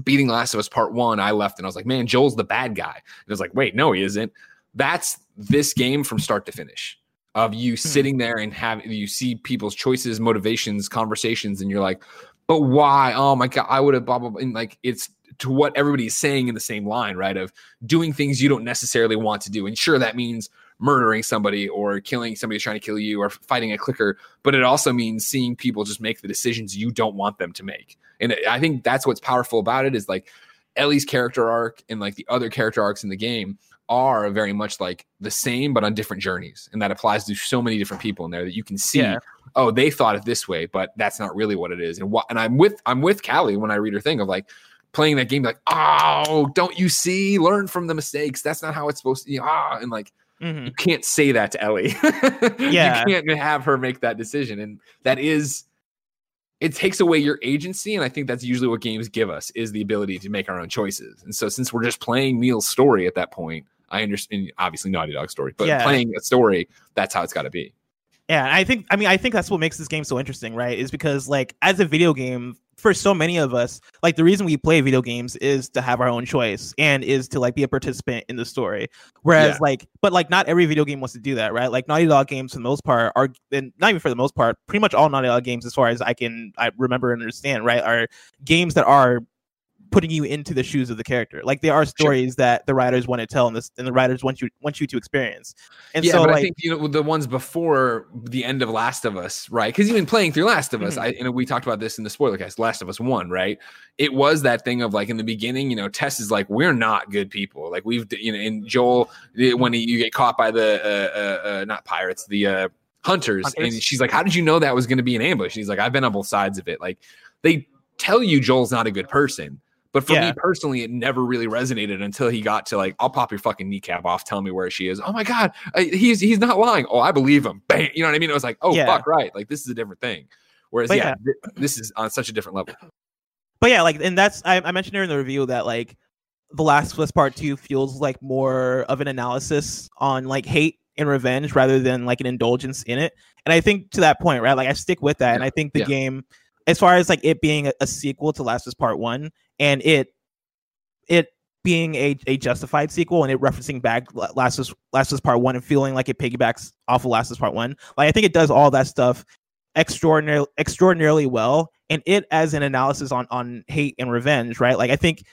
beating Last of Us Part One. I left and I was like, man, Joel's the bad guy. And I was like, wait, no, he isn't. That's this game from start to finish of you hmm. sitting there and have you see people's choices, motivations, conversations, and you're like, but why? Oh my god, I would have blah blah blah. And like it's to what everybody is saying in the same line, right? Of doing things you don't necessarily want to do. And sure, that means murdering somebody or killing somebody who's trying to kill you or fighting a clicker, but it also means seeing people just make the decisions you don't want them to make. And I think that's what's powerful about it is like Ellie's character arc and like the other character arcs in the game are very much like the same but on different journeys and that applies to so many different people in there that you can see yeah. Oh they thought it this way but that's not really what it is and what and i'm with i'm with kallie when i read her thing of like playing that game like oh don't you see learn from the mistakes that's not how it's supposed to be ah and like mm-hmm. you can't say that to ellie yeah you can't have her make that decision and that is it takes away your agency and i think that's usually what games give us is the ability to make our own choices and so since we're just playing neil's story at that point I understand, obviously, Naughty Dog story, but yeah. playing a story, that's how it's got to be. Yeah, I think, I mean, I think that's what makes this game so interesting, right? Is because, like, as a video game, for so many of us, like, the reason we play video games is to have our own choice and is to, like, be a participant in the story. Whereas, yeah. like, but, like, not every video game wants to do that, right? Like, Naughty Dog games, for the most part, are, and not even for the most part, pretty much all Naughty Dog games, as far as I can I remember and understand, right, are games that are putting you into the shoes of the character. Like there are stories sure. that the writers want to tell, and this and the writers want you want you to experience. And yeah, so, but like, I think you know the ones before the end of Last of Us, right? Because even playing through Last of Us, mm-hmm. I you know we talked about this in the spoiler cast. Last of Us One, right? It was that thing of like in the beginning, you know, Tess is like, we're not good people. Like we've you know, and Joel when he, you get caught by the uh, uh, uh, not pirates, the uh, hunters, hunters, and she's like, how did you know that was going to be an ambush? He's like, I've been on both sides of it. Like they tell you Joel's not a good person but for yeah. me personally, it never really resonated until he got to like, I'll pop your fucking kneecap off. Tell me where she is. Oh my god, he's he's not lying. Oh, I believe him. Bang. You know what I mean? It was like, oh yeah. fuck, right. Like this is a different thing. Whereas, yeah, yeah this is on such a different level. But yeah, like, and that's I, I mentioned in the review that like the Last of Us Part Two feels like more of an analysis on like hate and revenge rather than like an indulgence in it. And I think to that point, right? Like I stick with that, and I think the game as far as like it being a, a sequel to Last of Us Part One, and it it being a, a justified sequel and it referencing back Last of Last of Us Part One and feeling like it piggybacks off of Last of Us Part One. Like I think it does all that stuff extraordinarily extraordinarily well, and it as an analysis on on hate and revenge, right? Like I think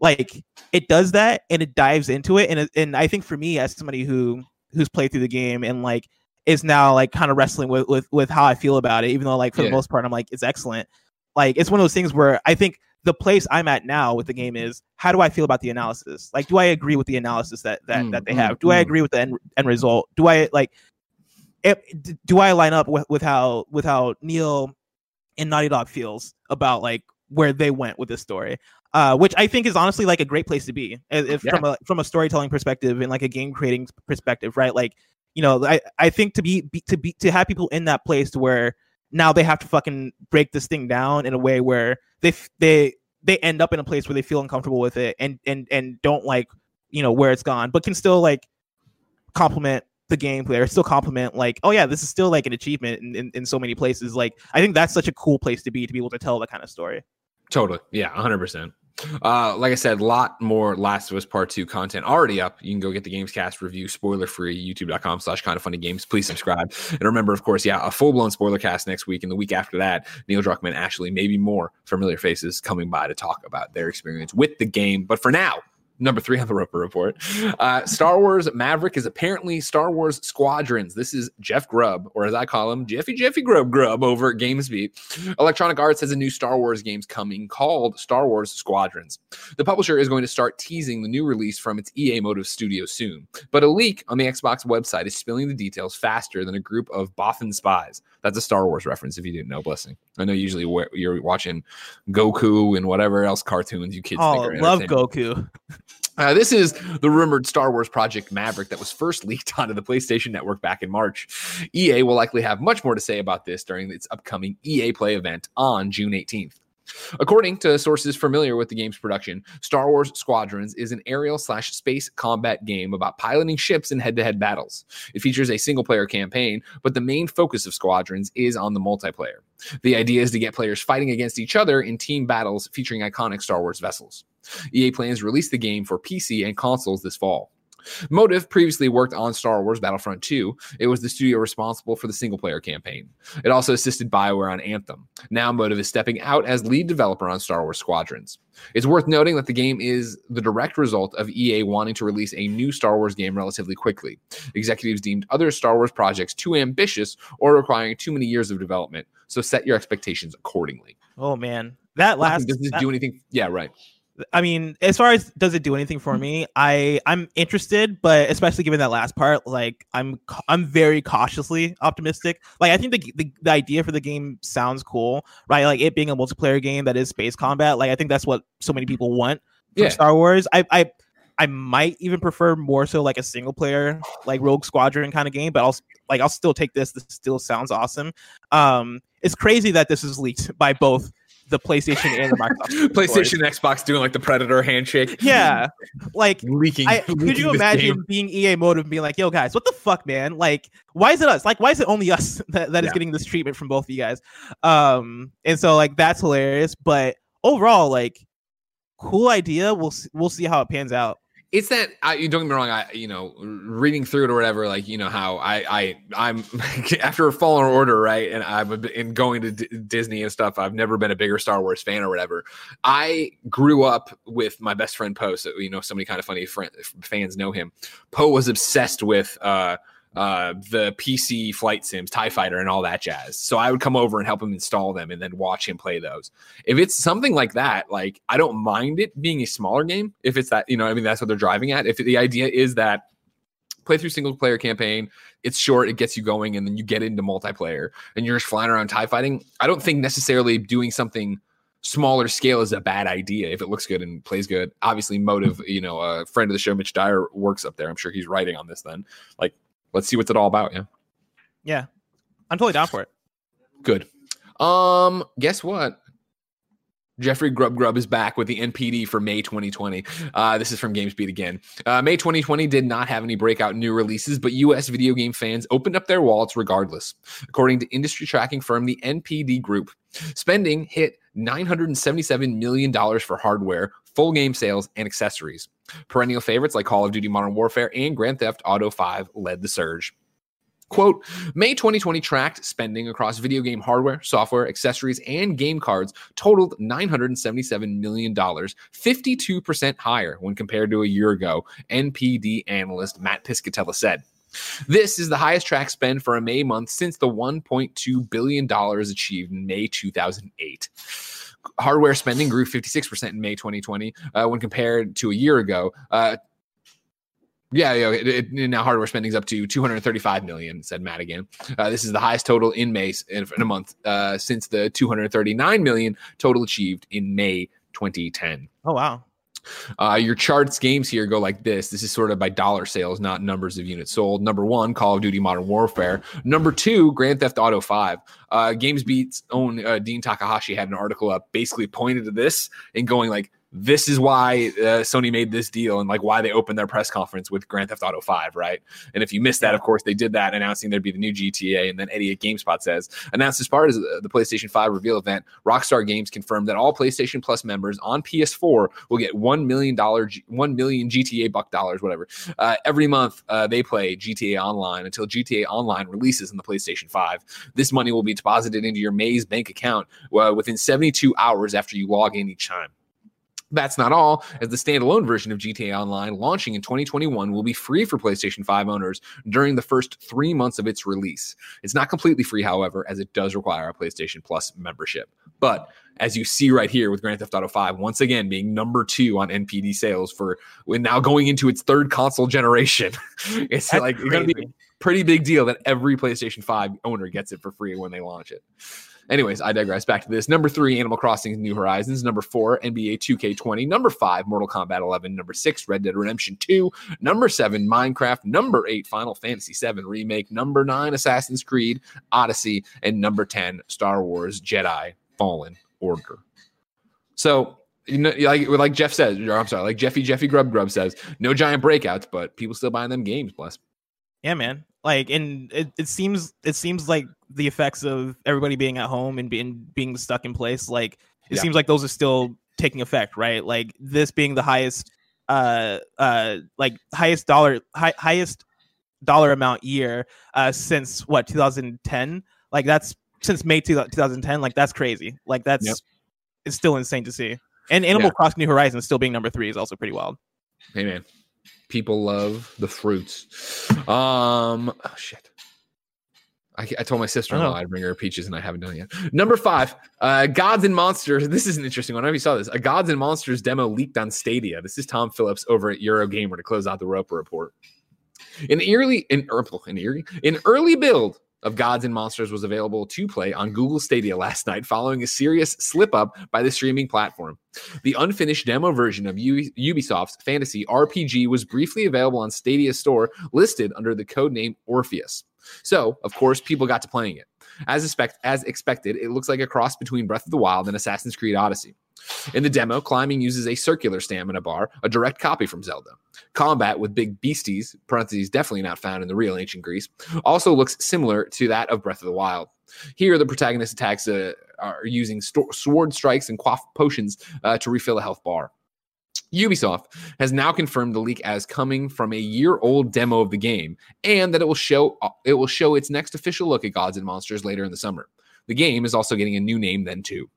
like it does that and it dives into it, and and I think for me as somebody who who's played through the game and like is now like kind of wrestling with with with how I feel about it, even though like for yeah. the most part I'm like it's excellent. Like it's one of those things where I think the place I'm at now with the game is how do I feel about the analysis? Like, do I agree with the analysis that that, mm, that they mm, have? Do mm. I agree with the end, end result? Do I like? It, do I line up with, with how with how Neil and Naughty Dog feels about like where they went with this story, uh, which I think is honestly like a great place to be if Yeah. from a from a storytelling perspective and like a game creating perspective, right? Like, you know, I I think to be, be to be to have people in that place to where now they have to fucking break this thing down in a way where they they they end up in a place where they feel uncomfortable with it and and and don't like you know where it's gone, but can still like compliment the gameplay or still compliment like oh yeah this is still like an achievement in, in, in so many places like i think that's such a cool place to be to be able to tell that kind of story Totally. Yeah, 100%. Uh, like I said, a lot more Last of Us Part 2 content already up. You can go get the Gamescast review, spoiler free, youtube.com slash kind of funny games. Please subscribe. And remember, of course, yeah, a full blown spoiler cast next week. And the week after that, Neil Druckmann, Ashley, maybe more familiar faces coming by to talk about their experience with the game. But for now, number three on the Roper Report. Uh, Star Wars Maverick is apparently Star Wars Squadrons. This is Jeff Grubb, or as I call him, Jeffy Jeffy Grubb Grubb over at GamesBeat. Electronic Arts has a new Star Wars games coming called Star Wars Squadrons. The publisher is going to start teasing the new release from its EA Motive studio soon. But a leak on the Xbox website is spilling the details faster than a group of Bothan spies. That's a Star Wars reference if you didn't know, blessing. I know usually where you're watching Goku and whatever else cartoons you kids think oh love goku Uh, this is the rumored Star Wars Project Maverick that was first leaked onto the PlayStation Network back in March. EA will likely have much more to say about this during its upcoming EA Play event on June 18th. According to sources familiar with the game's production, Star Wars Squadrons is an aerial slash space combat game about piloting ships in head to head battles. It features a single player campaign, but the main focus of Squadrons is on the multiplayer. The idea is to get players fighting against each other in team battles featuring iconic Star Wars vessels. EA plans to release the game for PC and consoles this fall. Motive previously worked on Star Wars Battlefront 2. It was the studio responsible for the single player campaign. It also assisted BioWare on Anthem. Now Motive is stepping out as lead developer on Star Wars Squadrons. It's worth noting that the game is the direct result of EA wanting to release a new Star Wars game relatively quickly. Executives deemed other Star Wars projects too ambitious or requiring too many years of development, so set your expectations accordingly. oh man that last Does this that- do anything? Yeah, right. I mean, as far as does it do anything for me, I I'm interested, but especially given that last part, like I'm I'm very cautiously optimistic. Like I think the, the the idea for the game sounds cool, right? Like it being a multiplayer game that is space combat. Like I think that's what so many people want from Yeah. Star Wars. I I I might even prefer more so like a single player like Rogue Squadron kind of game, but I'll like I'll still take this. This still sounds awesome. Um, it's crazy that this is leaked by both the PlayStation and the Microsoft. PlayStation, Xbox doing like the Predator handshake. Yeah, like leaking. I, could you imagine game. being EA Motive and being like, "Yo, guys, what the fuck, man? Like, why is it us? Like, why is it only us that, that is Yeah. getting this treatment from both of you guys?" Um, and so like that's hilarious. But overall, like, cool idea. We'll we'll see how it pans out. It's that I you don't get me wrong. I you know reading through it or whatever. Like you know how I I I'm after a Fallen Order right, and I've been going to D- Disney and stuff. I've never been a bigger Star Wars fan or whatever. I grew up with my best friend Poe. So you know, so many kind of funny friend, fans know him. Poe was obsessed with uh uh the PC flight sims, Tie Fighter, and all that jazz. So I would come over and help him install them, and then watch him play those. If it's something like that, like I don't mind it being a smaller game. If it's that, you know, I mean, that's what they're driving at. If the idea is that play through single player campaign, it's short, it gets you going, and then you get into multiplayer and you're just flying around tie fighting. I don't think necessarily doing something smaller scale is a bad idea if it looks good and plays good. Obviously, motive, you know, a friend of the show, Mitch Dyer, works up there. I'm sure he's writing on this then. Like, let's see what's it all about. Yeah. Yeah, I'm totally down for it. Good. Um, guess what? Jeffrey Grubb Grubb is back with the NPD for May 2020. Uh, this is from GamesBeat again. Uh, May 2020 did not have any breakout new releases, but US video game fans opened up their wallets regardless. According to industry tracking firm the NPD Group, spending hit $977 million for hardware, full game sales, and accessories. Perennial favorites like Call of Duty Modern Warfare and Grand Theft Auto 5 led the surge. Quote, May 2020 tracked spending across video game hardware, software, accessories, and game cards totaled $977 million, 52% higher when compared to a year ago, NPD analyst Matt Piscatella said. This is the highest track spend for a May month since the $1.2 billion achieved in May 2008. Hardware spending grew 56% in May 2020 uh, when compared to a year ago. Uh, Yeah, yeah. It, it, now hardware spending is up to 235 million, said Matt again. Uh, this is the highest total in May in, in a month uh, since the 239 million total achieved in May 2010. Oh wow. Uh, your charts games here go like this. This is sort of by dollar sales, not numbers of units sold. Number one, Call of Duty Modern Warfare. Number two, Grand Theft Auto 5. Uh, GamesBeat's own uh, Dean Takahashi had an article up basically pointed to this and going like, this is why uh, Sony made this deal and like why they opened their press conference with Grand Theft Auto 5, right? And if you missed that, of course, they did that announcing there'd be the new GTA. And then Eddie at GameSpot says, announced as part of the PlayStation 5 reveal event, Rockstar Games confirmed that all PlayStation Plus members on PS4 will get $1 million, 1 million GTA buck dollars, whatever. Uh, every month uh, they play GTA Online until GTA Online releases in the PlayStation 5. This money will be deposited into your Maze bank account uh, within 72 hours after you log in each time. That's not all, as the standalone version of GTA Online launching in 2021 will be free for PlayStation 5 owners during the first three months of its release. It's not completely free, however, as it does require a PlayStation Plus membership. But as you see right here with Grand Theft Auto 5, once again being number two on NPD sales for when now going into its third console generation, it's That's like crazy. going to be a pretty big deal that every PlayStation 5 owner gets it for free when they launch it. Anyways, I digress. Back to this. Number three, Animal Crossing New Horizons. Number four, NBA 2K20. Number five, Mortal Kombat 11. Number six, Red Dead Redemption 2. Number seven, Minecraft. Number eight, Final Fantasy 7 Remake. Number nine, Assassin's Creed Odyssey. And number 10, Star Wars Jedi Fallen Order. So, you know, like like Jeff says, or I'm sorry, like Jeffy Jeffy Grubb Grubb says, no giant breakouts, but people still buying them games. Bless. Yeah, man. Like, and it, it seems it seems like the effects of everybody being at home and being being stuck in place, like it Yeah. seems like those are still taking effect, right? Like this being the highest, uh, uh, like highest dollar, high, highest dollar amount year, uh, since what 2010. Like that's since May 2010. Like that's crazy. Like that's Yep. it's still insane to see. And Animal Yeah. Crossing New Horizons still being number three is also pretty wild. Hey man, people love the fruits. Um, oh shit. I, I told my sister-in-law Oh. I'd bring her peaches, and I haven't done it yet. Number five, uh, Gods and Monsters. This is an interesting one. I don't know if you saw this. A Gods and Monsters demo leaked on Stadia. This is Tom Phillips over at Eurogamer to close out the Roper report. An early, in, in early, an early build of Gods and Monsters was available to play on Google Stadia last night, following a serious slip up by the streaming platform. The unfinished demo version of U- Ubisoft's fantasy RPG was briefly available on Stadia Store, listed under the codename Orpheus. So, of course, people got to playing it. As, expect- as expected, it looks like a cross between Breath of the Wild and Assassin's Creed Odyssey. In the demo, climbing uses a circular stamina bar, a direct copy from Zelda. Combat with big beasties, parentheses definitely not found in the real ancient Greece, also looks similar to that of Breath of the Wild. Here, the protagonist attacks uh, are using sto- sword strikes and quaff potions uh, to refill a health bar. Ubisoft has now confirmed the leak as coming from a year-old demo of the game, and that it will show it will show its next official look at Gods and Monsters later in the summer. The game is also getting a new name then too.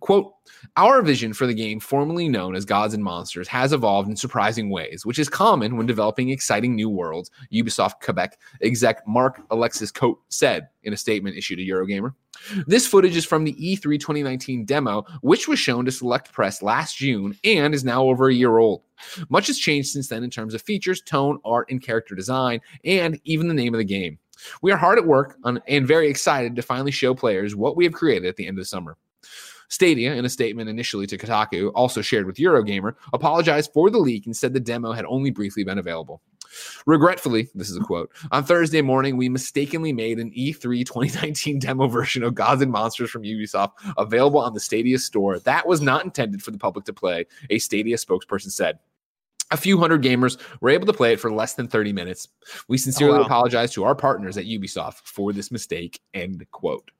Quote, our vision for the game, formerly known as Gods and Monsters, has evolved in surprising ways, which is common when developing exciting new worlds, Ubisoft Quebec exec Mark Alexis Cote said in a statement issued to Eurogamer. This footage is from the E E3 2019 demo, which was shown to select press last June and is now over a year old. Much has changed since then in terms of features, tone, art, and character design, and even the name of the game. We are hard at work on, and very excited to finally show players what we have created at the end of the summer. Stadia, in a statement initially to Kotaku, also shared with Eurogamer, apologized for the leak and said the demo had only briefly been available. Regretfully, this is a quote, on Thursday morning, we mistakenly made an E E3 2019 demo version of Gods and Monsters from Ubisoft available on the Stadia store. That was not intended for the public to play, a Stadia spokesperson said. A few hundred gamers were able to play it for less than 30 minutes. We oh, sincerely Oh, wow. apologize to our partners at Ubisoft for this mistake. End quote.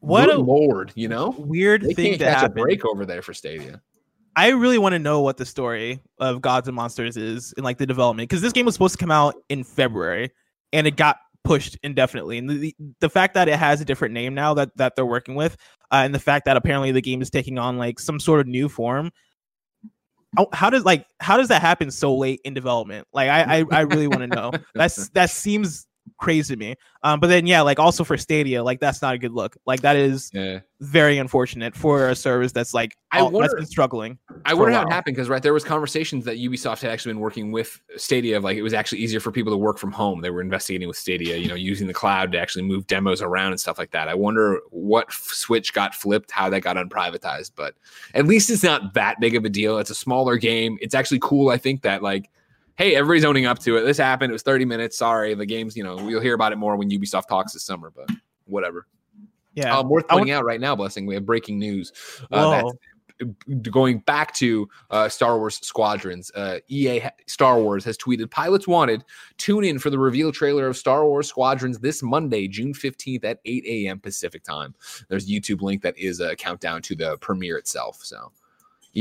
What Good a lord, you know? weird They thing can't to catch happen. a break over there for Stadia. I really want to know what the story of Gods and Monsters is in like the development because this game was supposed to come out in February and it got pushed indefinitely. And the, the, the fact that it has a different name now that that they're working with, uh, and the fact that apparently the game is taking on like some sort of new form. How, how does like how does that happen so late in development? Like I I, I really want to know. That's that seems crazy to me. Um, but then yeah, like also for Stadia, like that's not a good look. Like that is Yeah. very unfortunate for a service that's like I all- that's wonder- been struggling. I wonder how it happened because right there was conversations that Ubisoft had actually been working with Stadia of like it was actually easier for people to work from home. They were investigating with Stadia, you know, using the cloud to actually move demos around and stuff like that. I wonder what f- switch got flipped, how that got unprivatized, but at least it's not that big of a deal. It's a smaller game. It's actually cool. I think that like, hey, everybody's owning up to it. This happened. It was 30 minutes. Sorry, the game's you know we'll hear about it more when Ubisoft talks this summer, but whatever. Yeah. Um, worth pointing out right now, blessing. We have breaking news. Uh, going back to uh, Star Wars Squadrons, uh, EA ha- Star Wars has tweeted pilots wanted. Tune in for the reveal trailer of Star Wars Squadrons this Monday, June 15th at 8 a.m. Pacific time. There's a YouTube link that is a countdown to the premiere itself. So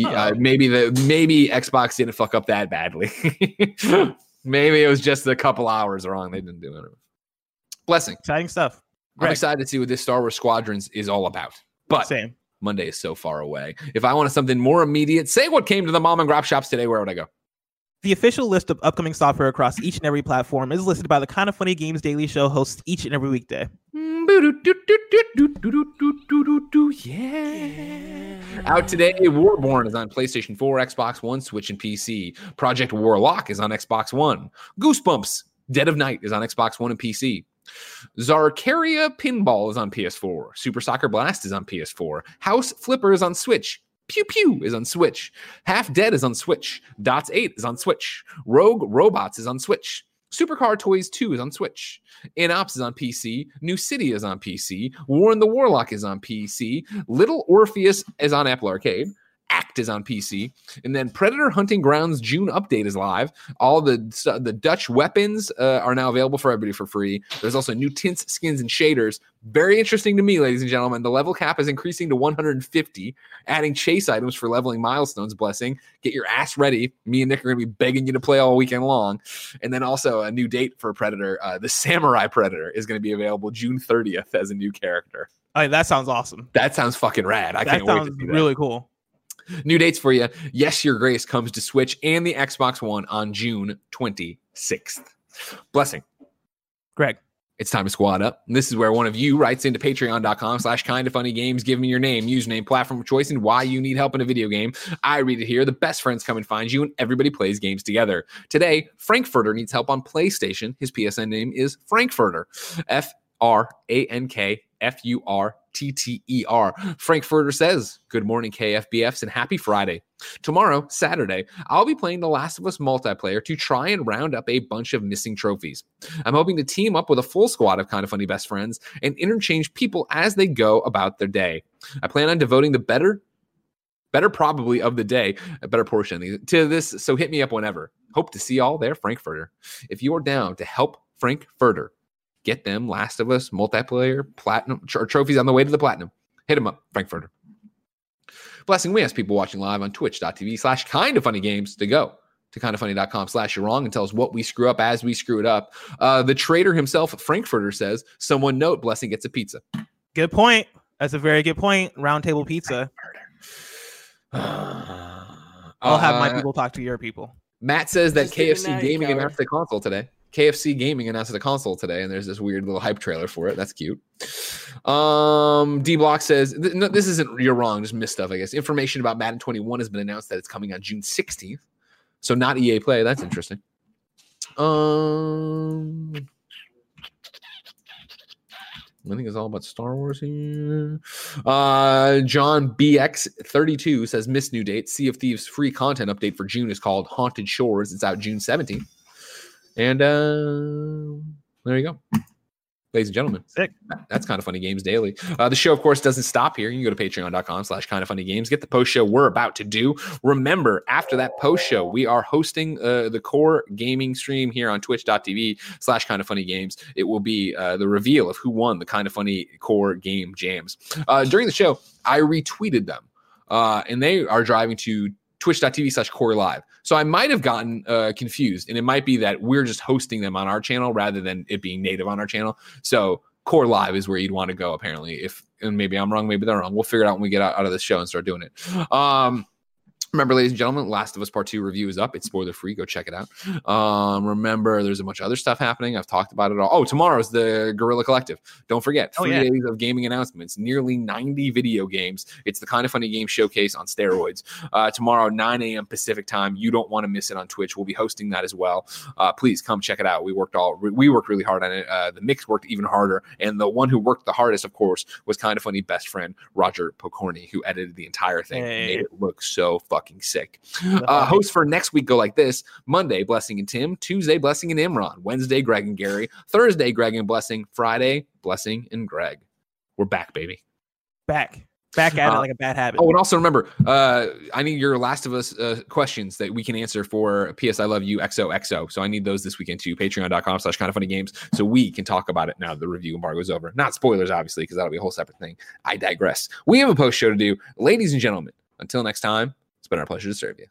uh, maybe the maybe Xbox didn't fuck up that badly. maybe it was just a couple hours wrong. They didn't do it. Blessing. Exciting stuff. I'm excited to see what this Star Wars Squadrons is all about. But Same. Monday is so far away. If I wanted something more immediate, say what came to the mom and grab shops today, where would I go? The official list of upcoming software across each and every platform is listed by the Kind of Funny Games Daily Show hosts each and every weekday. Yeah. Out today, Warborn is on PlayStation 4, Xbox One, Switch, and PC. Project Warlock is on Xbox One. Goosebumps, Dead of Night is on Xbox One and PC. Zaccaria Pinball is on PS4. Super Soccer Blast is on PS4. House Flipper is on Switch. Pew Pew is on Switch. Half Dead is on Switch. Dots 8 is on Switch. Rogue Robots is on Switch. Supercar Toys 2 is on Switch. Inops is on PC. New City is on PC. Warren the Warlock is on PC. Little Orpheus is on Apple Arcade. Act is on PC, and then Predator Hunting Grounds June update is live. All the the Dutch weapons uh, are now available for everybody for free. There's also new tints, skins, and shaders. Very interesting to me, ladies and gentlemen. The level cap is increasing to 150, adding chase items for leveling milestones. Blessing. Get your ass ready. Me and Nick are going to be begging you to play all weekend long. And then also a new date for Predator. Uh, the Samurai Predator is going to be available June 30th as a new character. Oh, that sounds awesome. That sounds fucking rad. I that can't wait sounds to see that. really cool. New dates for you. Yes, Your Grace comes to Switch and the Xbox One on June 26th. Blessing. Greg. It's time to squad up. And this is where one of you writes into patreon.com slash kind of funny games. Give me your name, username, platform of choice, and why you need help in a video game. I read it here. The best friends come and find you, and everybody plays games together. Today, Frankfurter needs help on PlayStation. His PSN name is Frankfurter. F R A N K F U R T T E R. Frankfurter says, Good morning, KFBFs, and happy Friday. Tomorrow, Saturday, I'll be playing The Last of Us multiplayer to try and round up a bunch of missing trophies. I'm hoping to team up with a full squad of kind of funny best friends and interchange people as they go about their day. I plan on devoting the better, better probably of the day, a better portion to this. So hit me up whenever. Hope to see y'all there, Frankfurter. If you're down to help Frankfurter get them Last of Us multiplayer platinum tr- trophies on the way to the platinum, hit him up, Frankfurter. Blessing, we ask people watching live on twitch.tv slash kind of funny games to go to kindoffunny.com slash you're wrong and tell us what we screw up as we screw it up. Uh, the trader himself, Frankfurter, says, someone note Blessing gets a pizza. Good point. That's a very good point. Round table pizza. I'll have my Uh, people talk to your people. Matt says that Just leave it KFC Gaming coward. announced a console today. KFC Gaming announced a console today, and there's this weird little hype trailer for it. That's cute. Um, D Block says th- no, this isn't. You're wrong. Just missed stuff. I guess information about Madden 21 has been announced that it's coming on June 16th. So not EA Play. That's interesting. Um, I think it's all about Star Wars here. Uh, John BX32 says miss new date. Sea of Thieves free content update for June is called Haunted Shores. It's out June 17th. And uh, there you go. Ladies and gentlemen, Sick. that's kind of funny games daily. Uh, the show, of course, doesn't stop here. You can go to patreon.com slash kind of funny games. Get the post show we're about to do. Remember, after that post show, we are hosting uh, the core gaming stream here on twitch.tv slash kind of funny games. It will be uh, the reveal of who won the kind of funny core game jams. Uh, during the show, I retweeted them, uh, and they are driving to twitch.tv slash core live. So I might have gotten uh, confused, and it might be that we're just hosting them on our channel rather than it being native on our channel. So core live is where you'd want to go, apparently. If and maybe I'm wrong, maybe they're wrong. We'll figure it out when we get out, out of this show and start doing it. Um, Remember, ladies and gentlemen, Last of Us Part 2 review is up. It's spoiler free. Go check it out. Um, remember, there's a bunch of other stuff happening. I've talked about it all. Oh, tomorrow's the Guerrilla Collective. Don't forget, Oh, three yeah. days of gaming announcements, nearly 90 video games. It's the kind of funny game showcase on steroids. Uh, tomorrow, 9 a.m. Pacific time. You don't want to miss it on Twitch. We'll be hosting that as well. Uh, please come check it out. We worked all we worked really hard on it. Uh, the mix worked even harder, and the one who worked the hardest, of course, was kind of funny best friend Roger Pokorny, who edited the entire thing Hey. made it look so fucking sick. Uh, hosts for next week go like this Monday, Blessing and Tim. Tuesday, Blessing and Imran. Wednesday, Greg and Gary. Thursday, Greg and Blessing. Friday, Blessing and Greg. We're back, baby. back, back at Uh, it like a bad habit. Oh, and also remember, uh, I need your Last of Us uh, questions that we can answer for PS I Love You XOXO. So I need those this weekend too. Patreon.com slash kind of funny games. So we can talk about it now that the review embargo is over. Not spoilers, obviously, because that'll be a whole separate thing. I digress. We have a post show to do. Ladies and gentlemen, until next time, it's been our pleasure to serve you.